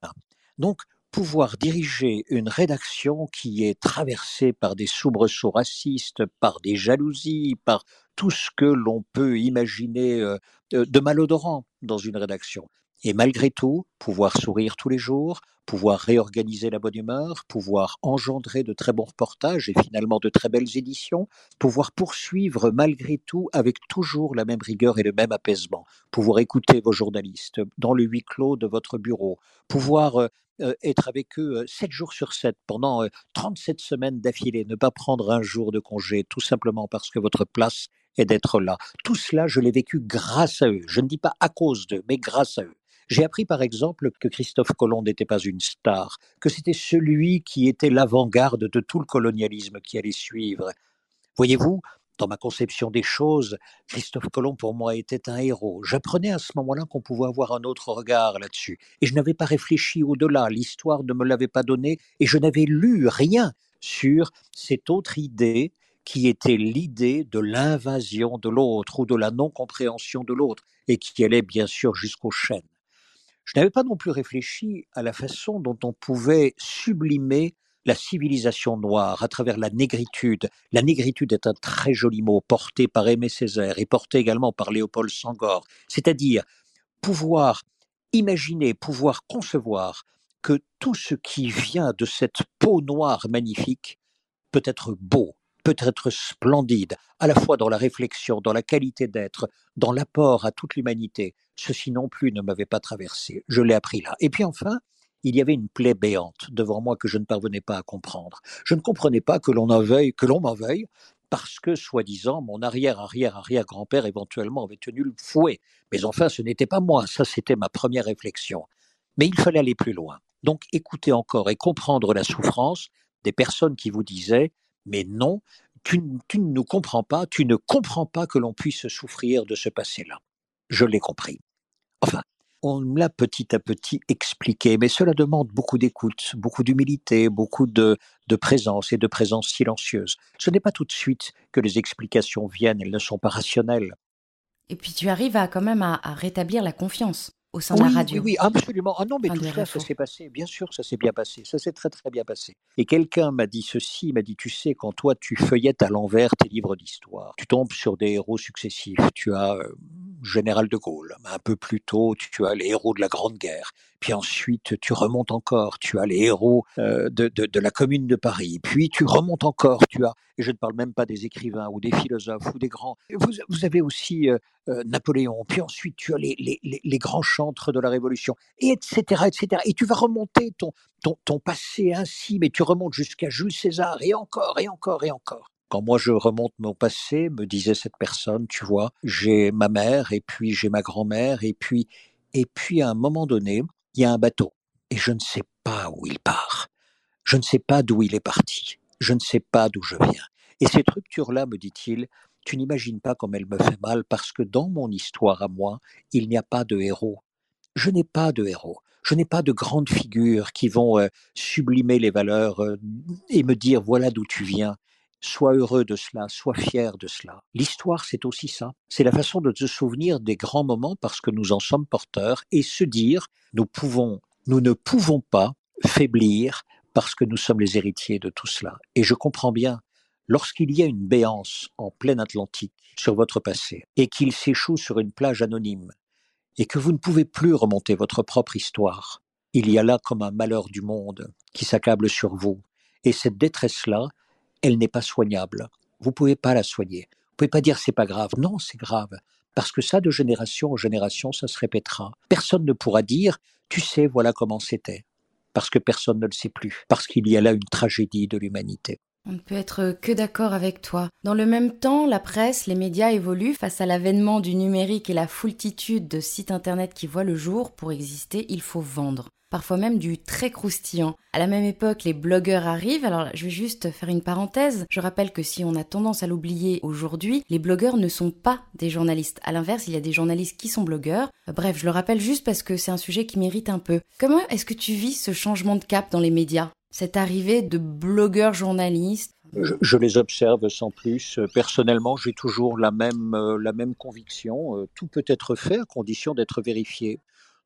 Donc, pouvoir diriger une rédaction qui est traversée par des soubresauts racistes, par des jalousies, par tout ce que l'on peut imaginer euh, de malodorant dans une rédaction. Et malgré tout, pouvoir sourire tous les jours, pouvoir réorganiser la bonne humeur, pouvoir engendrer de très bons reportages et finalement de très belles éditions, pouvoir poursuivre malgré tout avec toujours la même rigueur et le même apaisement, pouvoir écouter vos journalistes dans le huis clos de votre bureau, pouvoir euh, euh, être avec eux 7 euh, jours sur 7 pendant 37 semaines d'affilée, ne pas prendre un jour de congé, tout simplement parce que votre place est d'être là. Tout cela, je l'ai vécu grâce à eux. Je ne dis pas à cause d'eux, mais grâce à eux. J'ai appris par exemple que Christophe Colomb n'était pas une star, que c'était celui qui était l'avant-garde de tout le colonialisme qui allait suivre. Voyez-vous, dans ma conception des choses, Christophe Colomb pour moi était un héros. J'apprenais à ce moment-là qu'on pouvait avoir un autre regard là-dessus. Et je n'avais pas réfléchi au-delà, l'histoire ne me l'avait pas donné, et je n'avais lu rien sur cette autre idée qui était l'idée de l'invasion de l'autre ou de la non-compréhension de l'autre, et qui allait bien sûr jusqu'aux chaînes. Je n'avais pas non plus réfléchi à la façon dont on pouvait sublimer la civilisation noire à travers la négritude. La négritude est un très joli mot porté par Aimé Césaire et porté également par Léopold Sangor, c'est-à-dire pouvoir imaginer, pouvoir concevoir que tout ce qui vient de cette peau noire magnifique peut être beau, peut être splendide, à la fois dans la réflexion, dans la qualité d'être, dans l'apport à toute l'humanité. Ceci non plus ne m'avait pas traversé. Je l'ai appris là. Et puis enfin, il y avait une plaie béante devant moi que je ne parvenais pas à comprendre. Je ne comprenais pas que l'on en veuille, que l'on m'en veuille, parce que, soi-disant, mon arrière-arrière-arrière-grand-père éventuellement avait tenu le fouet. Mais enfin, ce n'était pas moi, ça c'était ma première réflexion. Mais il fallait aller plus loin. Donc écouter encore et comprendre la souffrance des personnes qui vous disaient mais non, tu ne nous comprends pas, tu ne comprends pas que l'on puisse souffrir de ce passé-là. Je l'ai compris. Enfin, on me l'a petit à petit expliqué, mais cela demande beaucoup d'écoute, beaucoup d'humilité, beaucoup de, présence et de présence silencieuse. Ce n'est pas tout de suite que les explications viennent, elles ne sont pas rationnelles. Et puis tu arrives quand même à rétablir la confiance au sein de la radio. Oui, oui, absolument. Ah non, mais tout ça, ça s'est passé. Bien sûr, ça s'est bien passé. Ça s'est très, très bien passé. Et quelqu'un m'a dit ceci, il m'a dit, tu sais, quand toi, tu feuillettes à l'envers tes livres d'histoire, tu tombes sur des héros successifs. Tu as euh, Général de Gaulle. Un peu plus tôt, tu as les héros de la Grande Guerre. Puis ensuite, tu remontes encore. Tu as les héros euh, de, de, la Commune de Paris. Puis tu remontes encore. Tu as, et je ne parle même pas des écrivains ou des philosophes ou des grands. Vous, vous avez aussi euh, euh, Napoléon. Puis ensuite, tu as les, les, les, les, grands chantres de la Révolution, et etc., etc. Et tu vas remonter ton, ton, ton passé ainsi, mais tu remontes jusqu'à Jules César, et encore, et encore, et encore. Quand moi je remonte mon passé, me disait cette personne, tu vois, j'ai ma mère, et puis j'ai ma grand-mère, et puis, et puis à un moment donné, il y a un bateau, et je ne sais pas où il part. Je ne sais pas d'où il est parti. Je ne sais pas d'où je viens. Et cette rupture-là, me dit-il, tu n'imagines pas comme elle me fait mal parce que dans mon histoire à moi, il n'y a pas de héros. Je n'ai pas de héros. Je n'ai pas de grandes figures qui vont euh, sublimer les valeurs euh, et me dire voilà d'où tu viens. Sois heureux de cela, sois fier de cela. L'histoire, c'est aussi ça. C'est la façon de se souvenir des grands moments parce que nous en sommes porteurs et se dire nous pouvons, nous ne pouvons pas faiblir parce que nous sommes les héritiers de tout cela. Et je comprends bien lorsqu'il y a une béance en plein Atlantique sur votre passé et qu'il s'échoue sur une plage anonyme et que vous ne pouvez plus remonter votre propre histoire, il y a là comme un malheur du monde qui s'accable sur vous. Et cette détresse-là, elle n'est pas soignable. Vous pouvez pas la soigner. Vous pouvez pas dire c'est pas grave. Non, c'est grave. Parce que ça, de génération en génération, ça se répétera. Personne ne pourra dire, tu sais, voilà comment c'était. Parce que personne ne le sait plus. Parce qu'il y a là une tragédie de l'humanité. On ne peut être que d'accord avec toi. Dans le même temps, la presse, les médias évoluent face à l'avènement du numérique et la foultitude de sites internet qui voient le jour. Pour exister, il faut vendre. Parfois même du très croustillant. À la même époque, les blogueurs arrivent. Alors, je vais juste faire une parenthèse. Je rappelle que si on a tendance à l'oublier aujourd'hui, les blogueurs ne sont pas des journalistes. À l'inverse, il y a des journalistes qui sont blogueurs. Bref, je le rappelle juste parce que c'est un sujet qui mérite un peu. Comment est-ce que tu vis ce changement de cap dans les médias? Cette arrivée de blogueurs journalistes je, les observe sans plus. Personnellement, j'ai toujours la même, euh, la même conviction. Euh, tout peut être fait à condition d'être vérifié.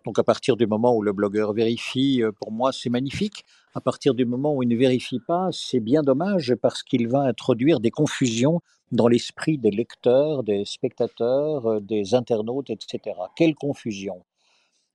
Donc à partir du moment où le blogueur vérifie, euh, pour moi, c'est magnifique. À partir du moment où il ne vérifie pas, c'est bien dommage parce qu'il va introduire des confusions dans l'esprit des lecteurs, des spectateurs, des internautes, etc. Quelle confusion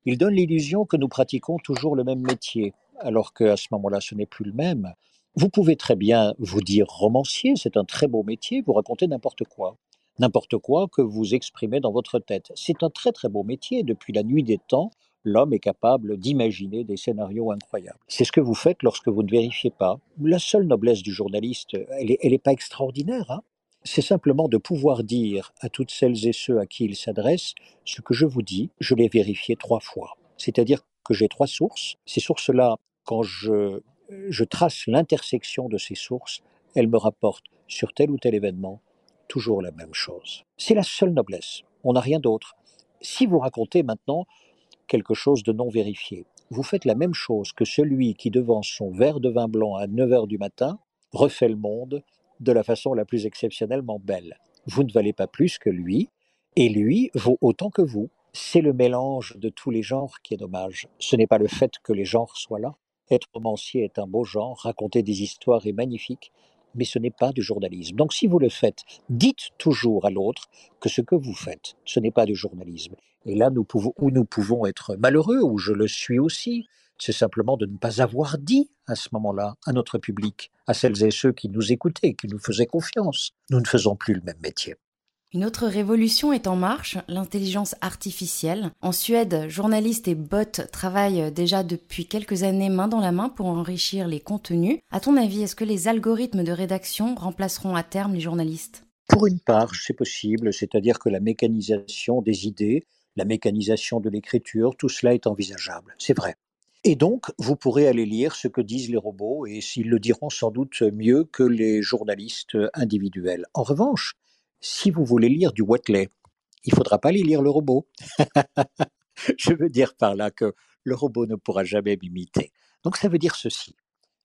Il donne l'illusion que nous pratiquons toujours le même métier alors qu'à ce moment-là, ce n'est plus le même. Vous pouvez très bien vous dire romancier, c'est un très beau métier, vous racontez n'importe quoi. N'importe quoi que vous exprimez dans votre tête. C'est un très très beau métier. Depuis la nuit des temps, l'homme est capable d'imaginer des scénarios incroyables. C'est ce que vous faites lorsque vous ne vérifiez pas. La seule noblesse du journaliste, elle n'est pas extraordinaire. Hein c'est simplement de pouvoir dire à toutes celles et ceux à qui il s'adresse, ce que je vous dis, je l'ai vérifié trois fois. C'est-à-dire que j'ai trois sources. Ces sources-là quand je, trace l'intersection de ces sources, elles me rapportent sur tel ou tel événement toujours la même chose. C'est la seule noblesse. On n'a rien d'autre. Si vous racontez maintenant quelque chose de non vérifié, vous faites la même chose que celui qui, devant son verre de vin blanc à 9 heures du matin, refait le monde de la façon la plus exceptionnellement belle. Vous ne valez pas plus que lui, et lui vaut autant que vous. C'est le mélange de tous les genres qui est dommage. Ce n'est pas le fait que les genres soient là, être romancier est un beau genre, raconter des histoires est magnifique, mais ce n'est pas du journalisme. Donc si vous le faites, dites toujours à l'autre que ce que vous faites, ce n'est pas du journalisme. Et là, nous pouvons, où nous pouvons être malheureux, où je le suis aussi, c'est simplement de ne pas avoir dit à ce moment-là à notre public, à celles et ceux qui nous écoutaient, qui nous faisaient confiance. Nous ne faisons plus le même métier. Une autre révolution est en marche, l'intelligence artificielle. En Suède, journalistes et bots travaillent déjà depuis quelques années main dans la main pour enrichir les contenus. À ton avis, est-ce que les algorithmes de rédaction remplaceront à terme les journalistes? Pour une part, c'est possible, c'est-à-dire que la mécanisation des idées, la mécanisation de l'écriture, tout cela est envisageable. C'est vrai. Et donc, vous pourrez aller lire ce que disent les robots et s'ils le diront sans doute mieux que les journalistes individuels. En revanche, si vous voulez lire du Watley, il faudra pas aller lire le robot. (laughs) Je veux dire par là que le robot ne pourra jamais m'imiter. Donc ça veut dire ceci.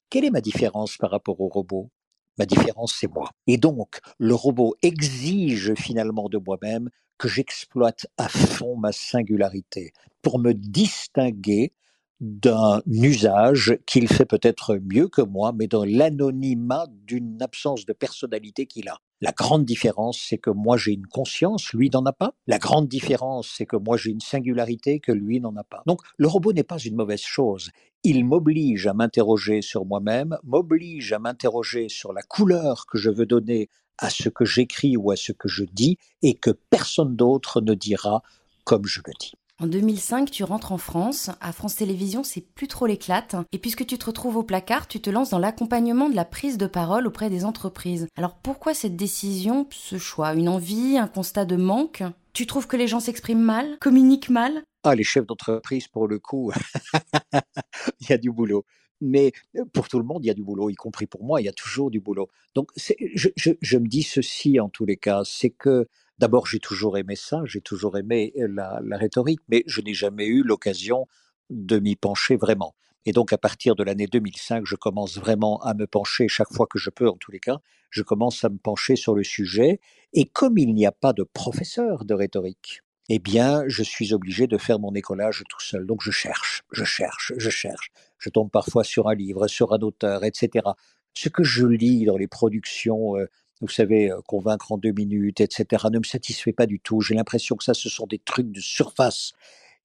Quelle est ma différence par rapport au robot? Ma différence, c'est moi. Et donc, le robot exige finalement de moi-même que j'exploite à fond ma singularité pour me distinguer d'un usage qu'il fait peut-être mieux que moi, mais dans l'anonymat d'une absence de personnalité qu'il a. La grande différence, c'est que moi j'ai une conscience, lui n'en a pas. La grande différence, c'est que moi j'ai une singularité que lui n'en a pas. Donc le robot n'est pas une mauvaise chose. Il m'oblige à m'interroger sur moi-même, m'oblige à m'interroger sur la couleur que je veux donner à ce que j'écris ou à ce que je dis, et que personne d'autre ne dira comme je le dis. En 2005, tu rentres en France. À France Télévisions, c'est plus trop l'éclate. Et puisque tu te retrouves au placard, tu te lances dans l'accompagnement de la prise de parole auprès des entreprises. Alors pourquoi cette décision, ce choix? Une envie, un constat de manque? Tu trouves que les gens s'expriment mal, communiquent mal? Ah, les chefs d'entreprise, pour le coup, (laughs) il y a du boulot. Mais pour tout le monde, il y a du boulot, y compris pour moi, il y a toujours du boulot. Donc, je, je me dis ceci en tous les cas, c'est que D'abord, j'ai toujours aimé ça, j'ai toujours aimé la, rhétorique, mais je n'ai jamais eu l'occasion de m'y pencher vraiment. Et donc, à partir de l'année 2005, je commence vraiment à me pencher, chaque fois que je peux, en tous les cas, je commence à me pencher sur le sujet. Et comme il n'y a pas de professeur de rhétorique, eh bien, je suis obligé de faire mon écolage tout seul. Donc, je cherche, je cherche, je cherche. Je tombe parfois sur un livre, sur un auteur, etc. Ce que je lis dans les productions vous savez, euh, convaincre en deux minutes, etc., ne me satisfait pas du tout. J'ai l'impression que ça, ce sont des trucs de surface.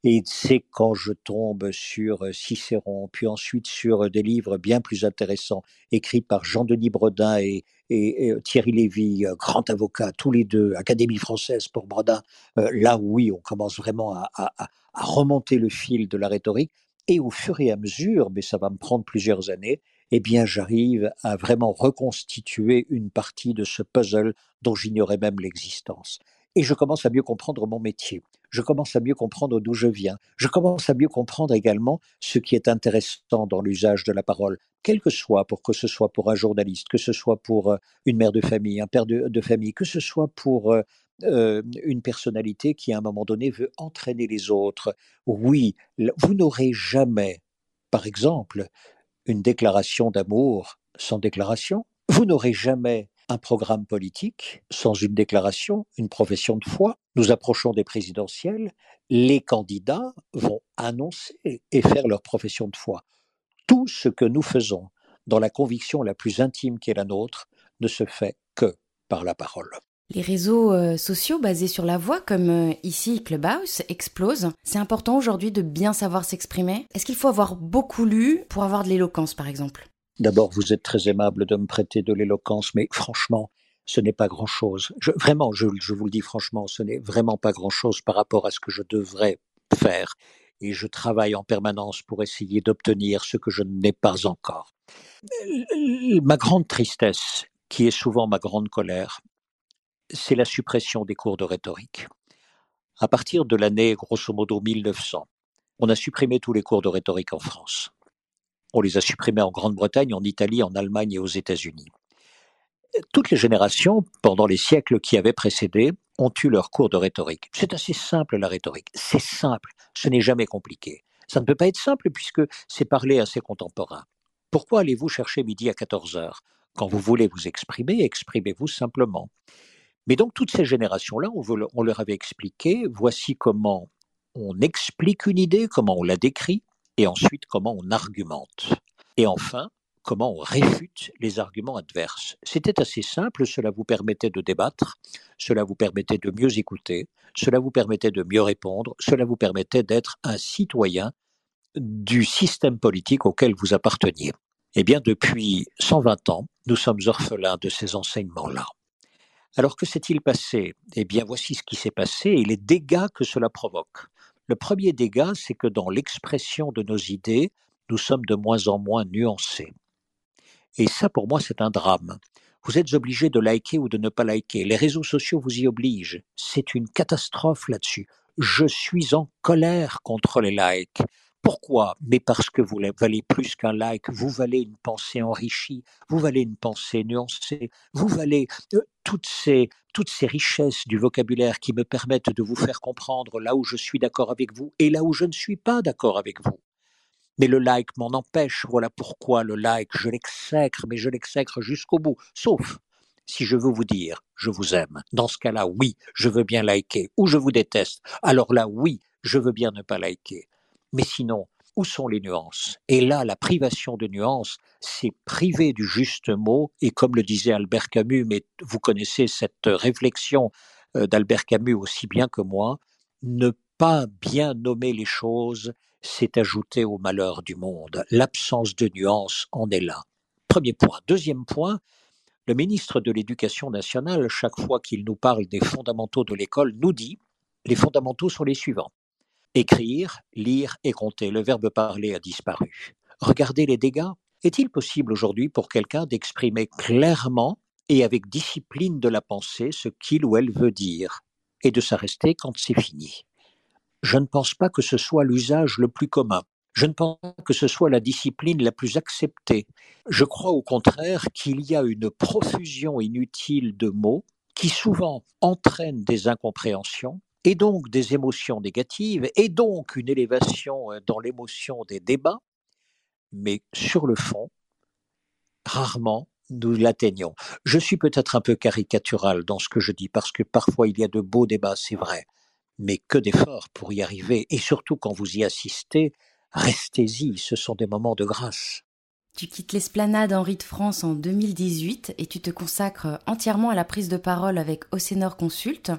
Et c'est quand je tombe sur euh, Cicéron, puis ensuite sur euh, des livres bien plus intéressants, écrits par Jean-Denis Bredin et, Thierry Lévy, grand avocat, tous les deux, Académie française pour Bredin, là oui, on commence vraiment à, à, remonter le fil de la rhétorique. Et au fur et à mesure, mais ça va me prendre plusieurs années, eh bien j'arrive à vraiment reconstituer une partie de ce puzzle dont j'ignorais même l'existence. Et je commence à mieux comprendre mon métier. Je commence à mieux comprendre d'où je viens. Je commence à mieux comprendre également ce qui est intéressant dans l'usage de la parole, quel que soit, pour que ce soit pour un journaliste, que ce soit pour euh, une mère de famille, un père de, famille, que ce soit pour euh, euh, une personnalité qui à un moment donné veut entraîner les autres. Oui, vous n'aurez jamais, par exemple, une déclaration d'amour sans déclaration. Vous n'aurez jamais un programme politique sans une déclaration, une profession de foi. Nous approchons des présidentielles, les candidats vont annoncer et faire leur profession de foi. Tout ce que nous faisons dans la conviction la plus intime qui est la nôtre ne se fait que par la parole. Les réseaux euh, sociaux basés sur la voix, comme euh, ici Clubhouse, explosent. C'est important aujourd'hui de bien savoir s'exprimer. Est-ce qu'il faut avoir beaucoup lu pour avoir de l'éloquence, par exemple? D'abord, vous êtes très aimable de me prêter de l'éloquence, mais franchement, ce n'est pas grand-chose. vraiment, je, je vous le dis franchement, ce n'est vraiment pas grand-chose par rapport à ce que je devrais faire. Et je travaille en permanence pour essayer d'obtenir ce que je n'ai pas encore. Ma grande tristesse, qui est souvent ma grande colère, c'est la suppression des cours de rhétorique. À partir de l'année grosso modo 1900, on a supprimé tous les cours de rhétorique en France. On les a supprimés en Grande-Bretagne, en Italie, en Allemagne et aux États-Unis. Toutes les générations, pendant les siècles qui avaient précédé, ont eu leurs cours de rhétorique. C'est assez simple la rhétorique. C'est simple. Ce n'est jamais compliqué. Ça ne peut pas être simple puisque c'est parler à ses contemporains. Pourquoi allez-vous chercher midi à 14 heures? Quand vous voulez vous exprimer, exprimez-vous simplement. Mais donc toutes ces générations-là, on, leur avait expliqué, voici comment on explique une idée, comment on la décrit, et ensuite comment on argumente. Et enfin, comment on réfute les arguments adverses. C'était assez simple, cela vous permettait de débattre, cela vous permettait de mieux écouter, cela vous permettait de mieux répondre, cela vous permettait d'être un citoyen du système politique auquel vous apparteniez. Eh bien, depuis 120 ans, nous sommes orphelins de ces enseignements-là. Alors que s'est-il passé? Eh bien, voici ce qui s'est passé et les dégâts que cela provoque. Le premier dégât, c'est que dans l'expression de nos idées, nous sommes de moins en moins nuancés. Et ça, pour moi, c'est un drame. Vous êtes obligé de liker ou de ne pas liker. Les réseaux sociaux vous y obligent. C'est une catastrophe là-dessus. Je suis en colère contre les likes. Pourquoi? Mais parce que vous valez plus qu'un like, vous valez une pensée enrichie, vous valez une pensée nuancée, vous valez euh, toutes ces toutes ces richesses du vocabulaire qui me permettent de vous faire comprendre là où je suis d'accord avec vous et là où je ne suis pas d'accord avec vous. Mais le like m'en empêche, voilà pourquoi le like, je l'exècre, mais je l'exècre jusqu'au bout, sauf si je veux vous dire je vous aime. Dans ce cas-là, oui, je veux bien liker, ou je vous déteste. Alors là, oui, je veux bien ne pas liker. Mais sinon, où sont les nuances? Et là, la privation de nuances, c'est priver du juste mot, et comme le disait Albert Camus, mais vous connaissez cette réflexion euh, d'Albert Camus aussi bien que moi, ne pas bien nommer les choses, c'est ajouter au malheur du monde. L'absence de nuances en est là. Premier point. Deuxième point, le ministre de l'Éducation nationale, chaque fois qu'il nous parle des fondamentaux de l'école, nous dit les fondamentaux sont les suivants. Écrire, lire et compter. Le verbe parler a disparu. Regardez les dégâts. Est-il possible aujourd'hui pour quelqu'un d'exprimer clairement et avec discipline de la pensée ce qu'il ou elle veut dire et de s'arrêter quand c'est fini? Je ne pense pas que ce soit l'usage le plus commun. Je ne pense pas que ce soit la discipline la plus acceptée. Je crois au contraire qu'il y a une profusion inutile de mots qui souvent entraînent des incompréhensions et donc des émotions négatives, et donc une élévation dans l'émotion des débats, mais sur le fond, rarement nous l'atteignons. Je suis peut-être un peu caricatural dans ce que je dis, parce que parfois il y a de beaux débats, c'est vrai, mais que d'efforts pour y arriver, et surtout quand vous y assistez, restez-y, ce sont des moments de grâce. Tu quittes l'esplanade Henri de France en 2018 et tu te consacres entièrement à la prise de parole avec Océnor Consult.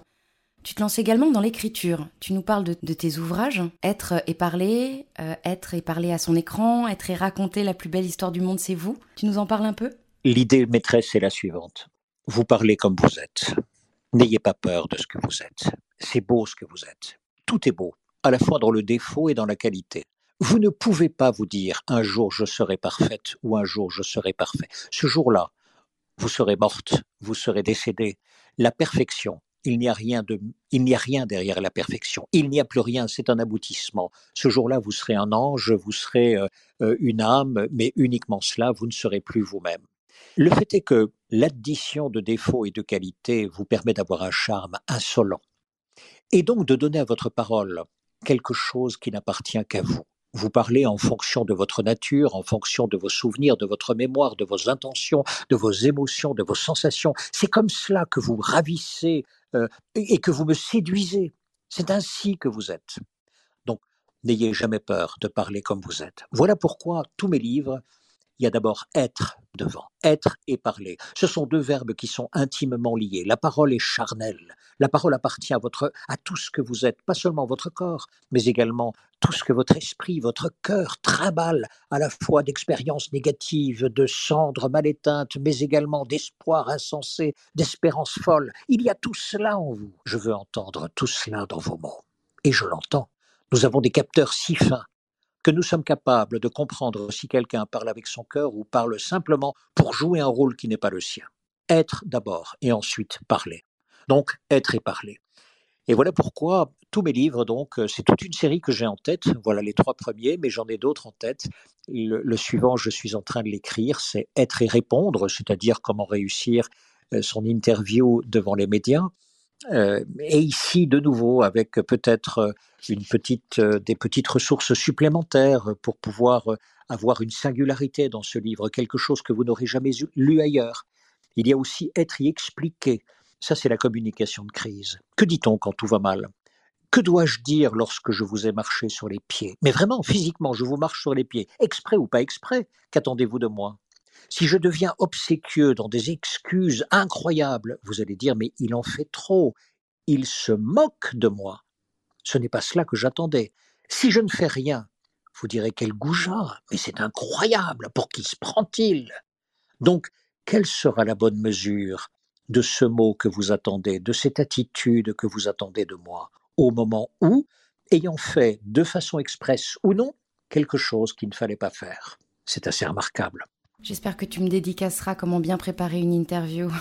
Tu te lances également dans l'écriture. Tu nous parles de, tes ouvrages, Être et parler, euh, Être et parler à son écran, Être et raconter la plus belle histoire du monde, c'est vous. Tu nous en parles un peu? L'idée maîtresse est la suivante. Vous parlez comme vous êtes. N'ayez pas peur de ce que vous êtes. C'est beau ce que vous êtes. Tout est beau, à la fois dans le défaut et dans la qualité. Vous ne pouvez pas vous dire un jour je serai parfaite ou un jour je serai parfait. Ce jour-là, vous serez morte, vous serez décédée. La perfection, il n'y a rien de, il n'y a rien derrière la perfection. Il n'y a plus rien, c'est un aboutissement. Ce jour-là, vous serez un ange, vous serez euh, euh, une âme, mais uniquement cela, vous ne serez plus vous-même. Le fait est que l'addition de défauts et de qualités vous permet d'avoir un charme insolent, et donc de donner à votre parole quelque chose qui n'appartient qu'à vous. Vous parlez en fonction de votre nature, en fonction de vos souvenirs, de votre mémoire, de vos intentions, de vos émotions, de vos sensations. C'est comme cela que vous ravissez euh, et que vous me séduisez. C'est ainsi que vous êtes. Donc, n'ayez jamais peur de parler comme vous êtes. Voilà pourquoi tous mes livres, il y a d'abord être devant, être et parler. Ce sont deux verbes qui sont intimement liés. La parole est charnelle. La parole appartient à votre, à tout ce que vous êtes, pas seulement votre corps, mais également tout ce que votre esprit, votre cœur trimballe à la fois d'expériences négatives, de cendres mal éteintes, mais également d'espoir insensé, d'espérance folle. Il y a tout cela en vous. Je veux entendre tout cela dans vos mots. Et je l'entends. Nous avons des capteurs si fins que nous sommes capables de comprendre si quelqu'un parle avec son cœur ou parle simplement pour jouer un rôle qui n'est pas le sien. Être d'abord et ensuite parler. Donc être et parler. Et voilà pourquoi tous mes livres, donc, euh, c'est toute une série que j'ai en tête. Voilà les trois premiers, mais j'en ai d'autres en tête. Le, suivant, je suis en train de l'écrire, c'est Être et répondre, c'est-à-dire comment réussir euh, son interview devant les médias. Euh, et ici, de nouveau, avec peut-être une petite, des petites ressources supplémentaires pour pouvoir avoir une singularité dans ce livre, quelque chose que vous n'aurez jamais lu ailleurs. Il y a aussi être y expliqué. Ça, c'est la communication de crise. Que dit-on quand tout va mal? Que dois-je dire lorsque je vous ai marché sur les pieds? Mais vraiment, physiquement, je vous marche sur les pieds, exprès ou pas exprès, qu'attendez-vous de moi? Si je deviens obséquieux dans des excuses incroyables, vous allez dire, mais il en fait trop, il se moque de moi. Ce n'est pas cela que j'attendais. Si je ne fais rien, vous direz quel goujat, mais c'est incroyable, pour qui se prend-il? Donc, quelle sera la bonne mesure de ce mot que vous attendez, de cette attitude que vous attendez de moi, au moment où, ayant fait de façon expresse ou non quelque chose qu'il ne fallait pas faire? C'est assez remarquable. J'espère que tu me dédicaceras comment bien préparer une interview.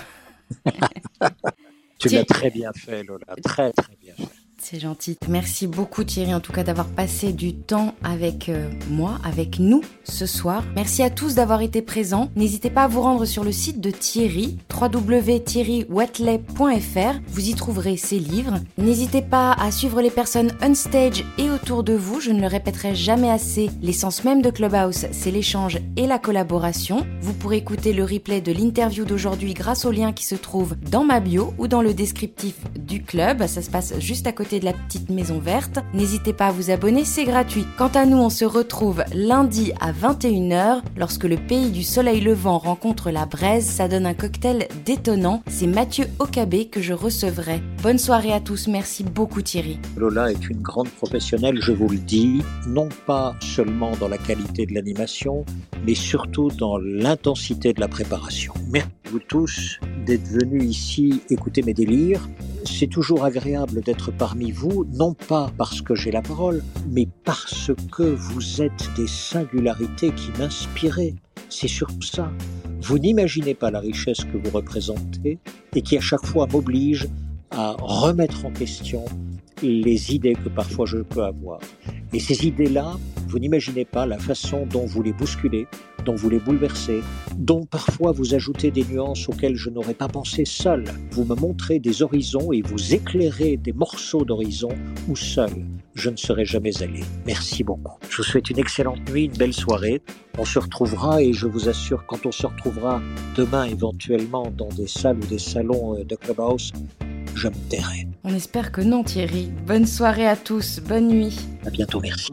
(laughs) tu l'as très bien fait, Lola, très très bien fait. C'est gentil. Merci beaucoup Thierry en tout cas d'avoir passé du temps avec euh, moi, avec nous ce soir. Merci à tous d'avoir été présents. N'hésitez pas à vous rendre sur le site de Thierry, www.thierrywatley.fr. Vous y trouverez ses livres. N'hésitez pas à suivre les personnes on stage et autour de vous. Je ne le répéterai jamais assez. L'essence même de Clubhouse, c'est l'échange et la collaboration. Vous pourrez écouter le replay de l'interview d'aujourd'hui grâce au lien qui se trouve dans ma bio ou dans le descriptif du club. Ça se passe juste à côté de la petite maison verte. N'hésitez pas à vous abonner, c'est gratuit. Quant à nous, on se retrouve lundi à 21h lorsque le pays du soleil levant rencontre la braise. Ça donne un cocktail détonnant. C'est Mathieu Okabe que je recevrai. Bonne soirée à tous. Merci beaucoup Thierry. Lola est une grande professionnelle, je vous le dis, non pas seulement dans la qualité de l'animation, mais surtout dans l'intensité de la préparation. Merci à vous tous d'être venus ici écouter mes délires. C'est toujours agréable d'être parmi vous, non pas parce que j'ai la parole, mais parce que vous êtes des singularités qui m'inspiraient. C'est sur ça. Vous n'imaginez pas la richesse que vous représentez et qui à chaque fois m'oblige à remettre en question les idées que parfois je peux avoir. Et ces idées-là, vous n'imaginez pas la façon dont vous les bousculez, dont vous les bouleversez, dont parfois vous ajoutez des nuances auxquelles je n'aurais pas pensé seul. Vous me montrez des horizons et vous éclairez des morceaux d'horizon où seul je ne serais jamais allé. Merci beaucoup. Je vous souhaite une excellente nuit, une belle soirée. On se retrouvera et je vous assure, quand on se retrouvera demain éventuellement dans des salles ou des salons euh, de Clubhouse, je me tairai. On espère que non Thierry. Bonne soirée à tous, bonne nuit. À bientôt, merci.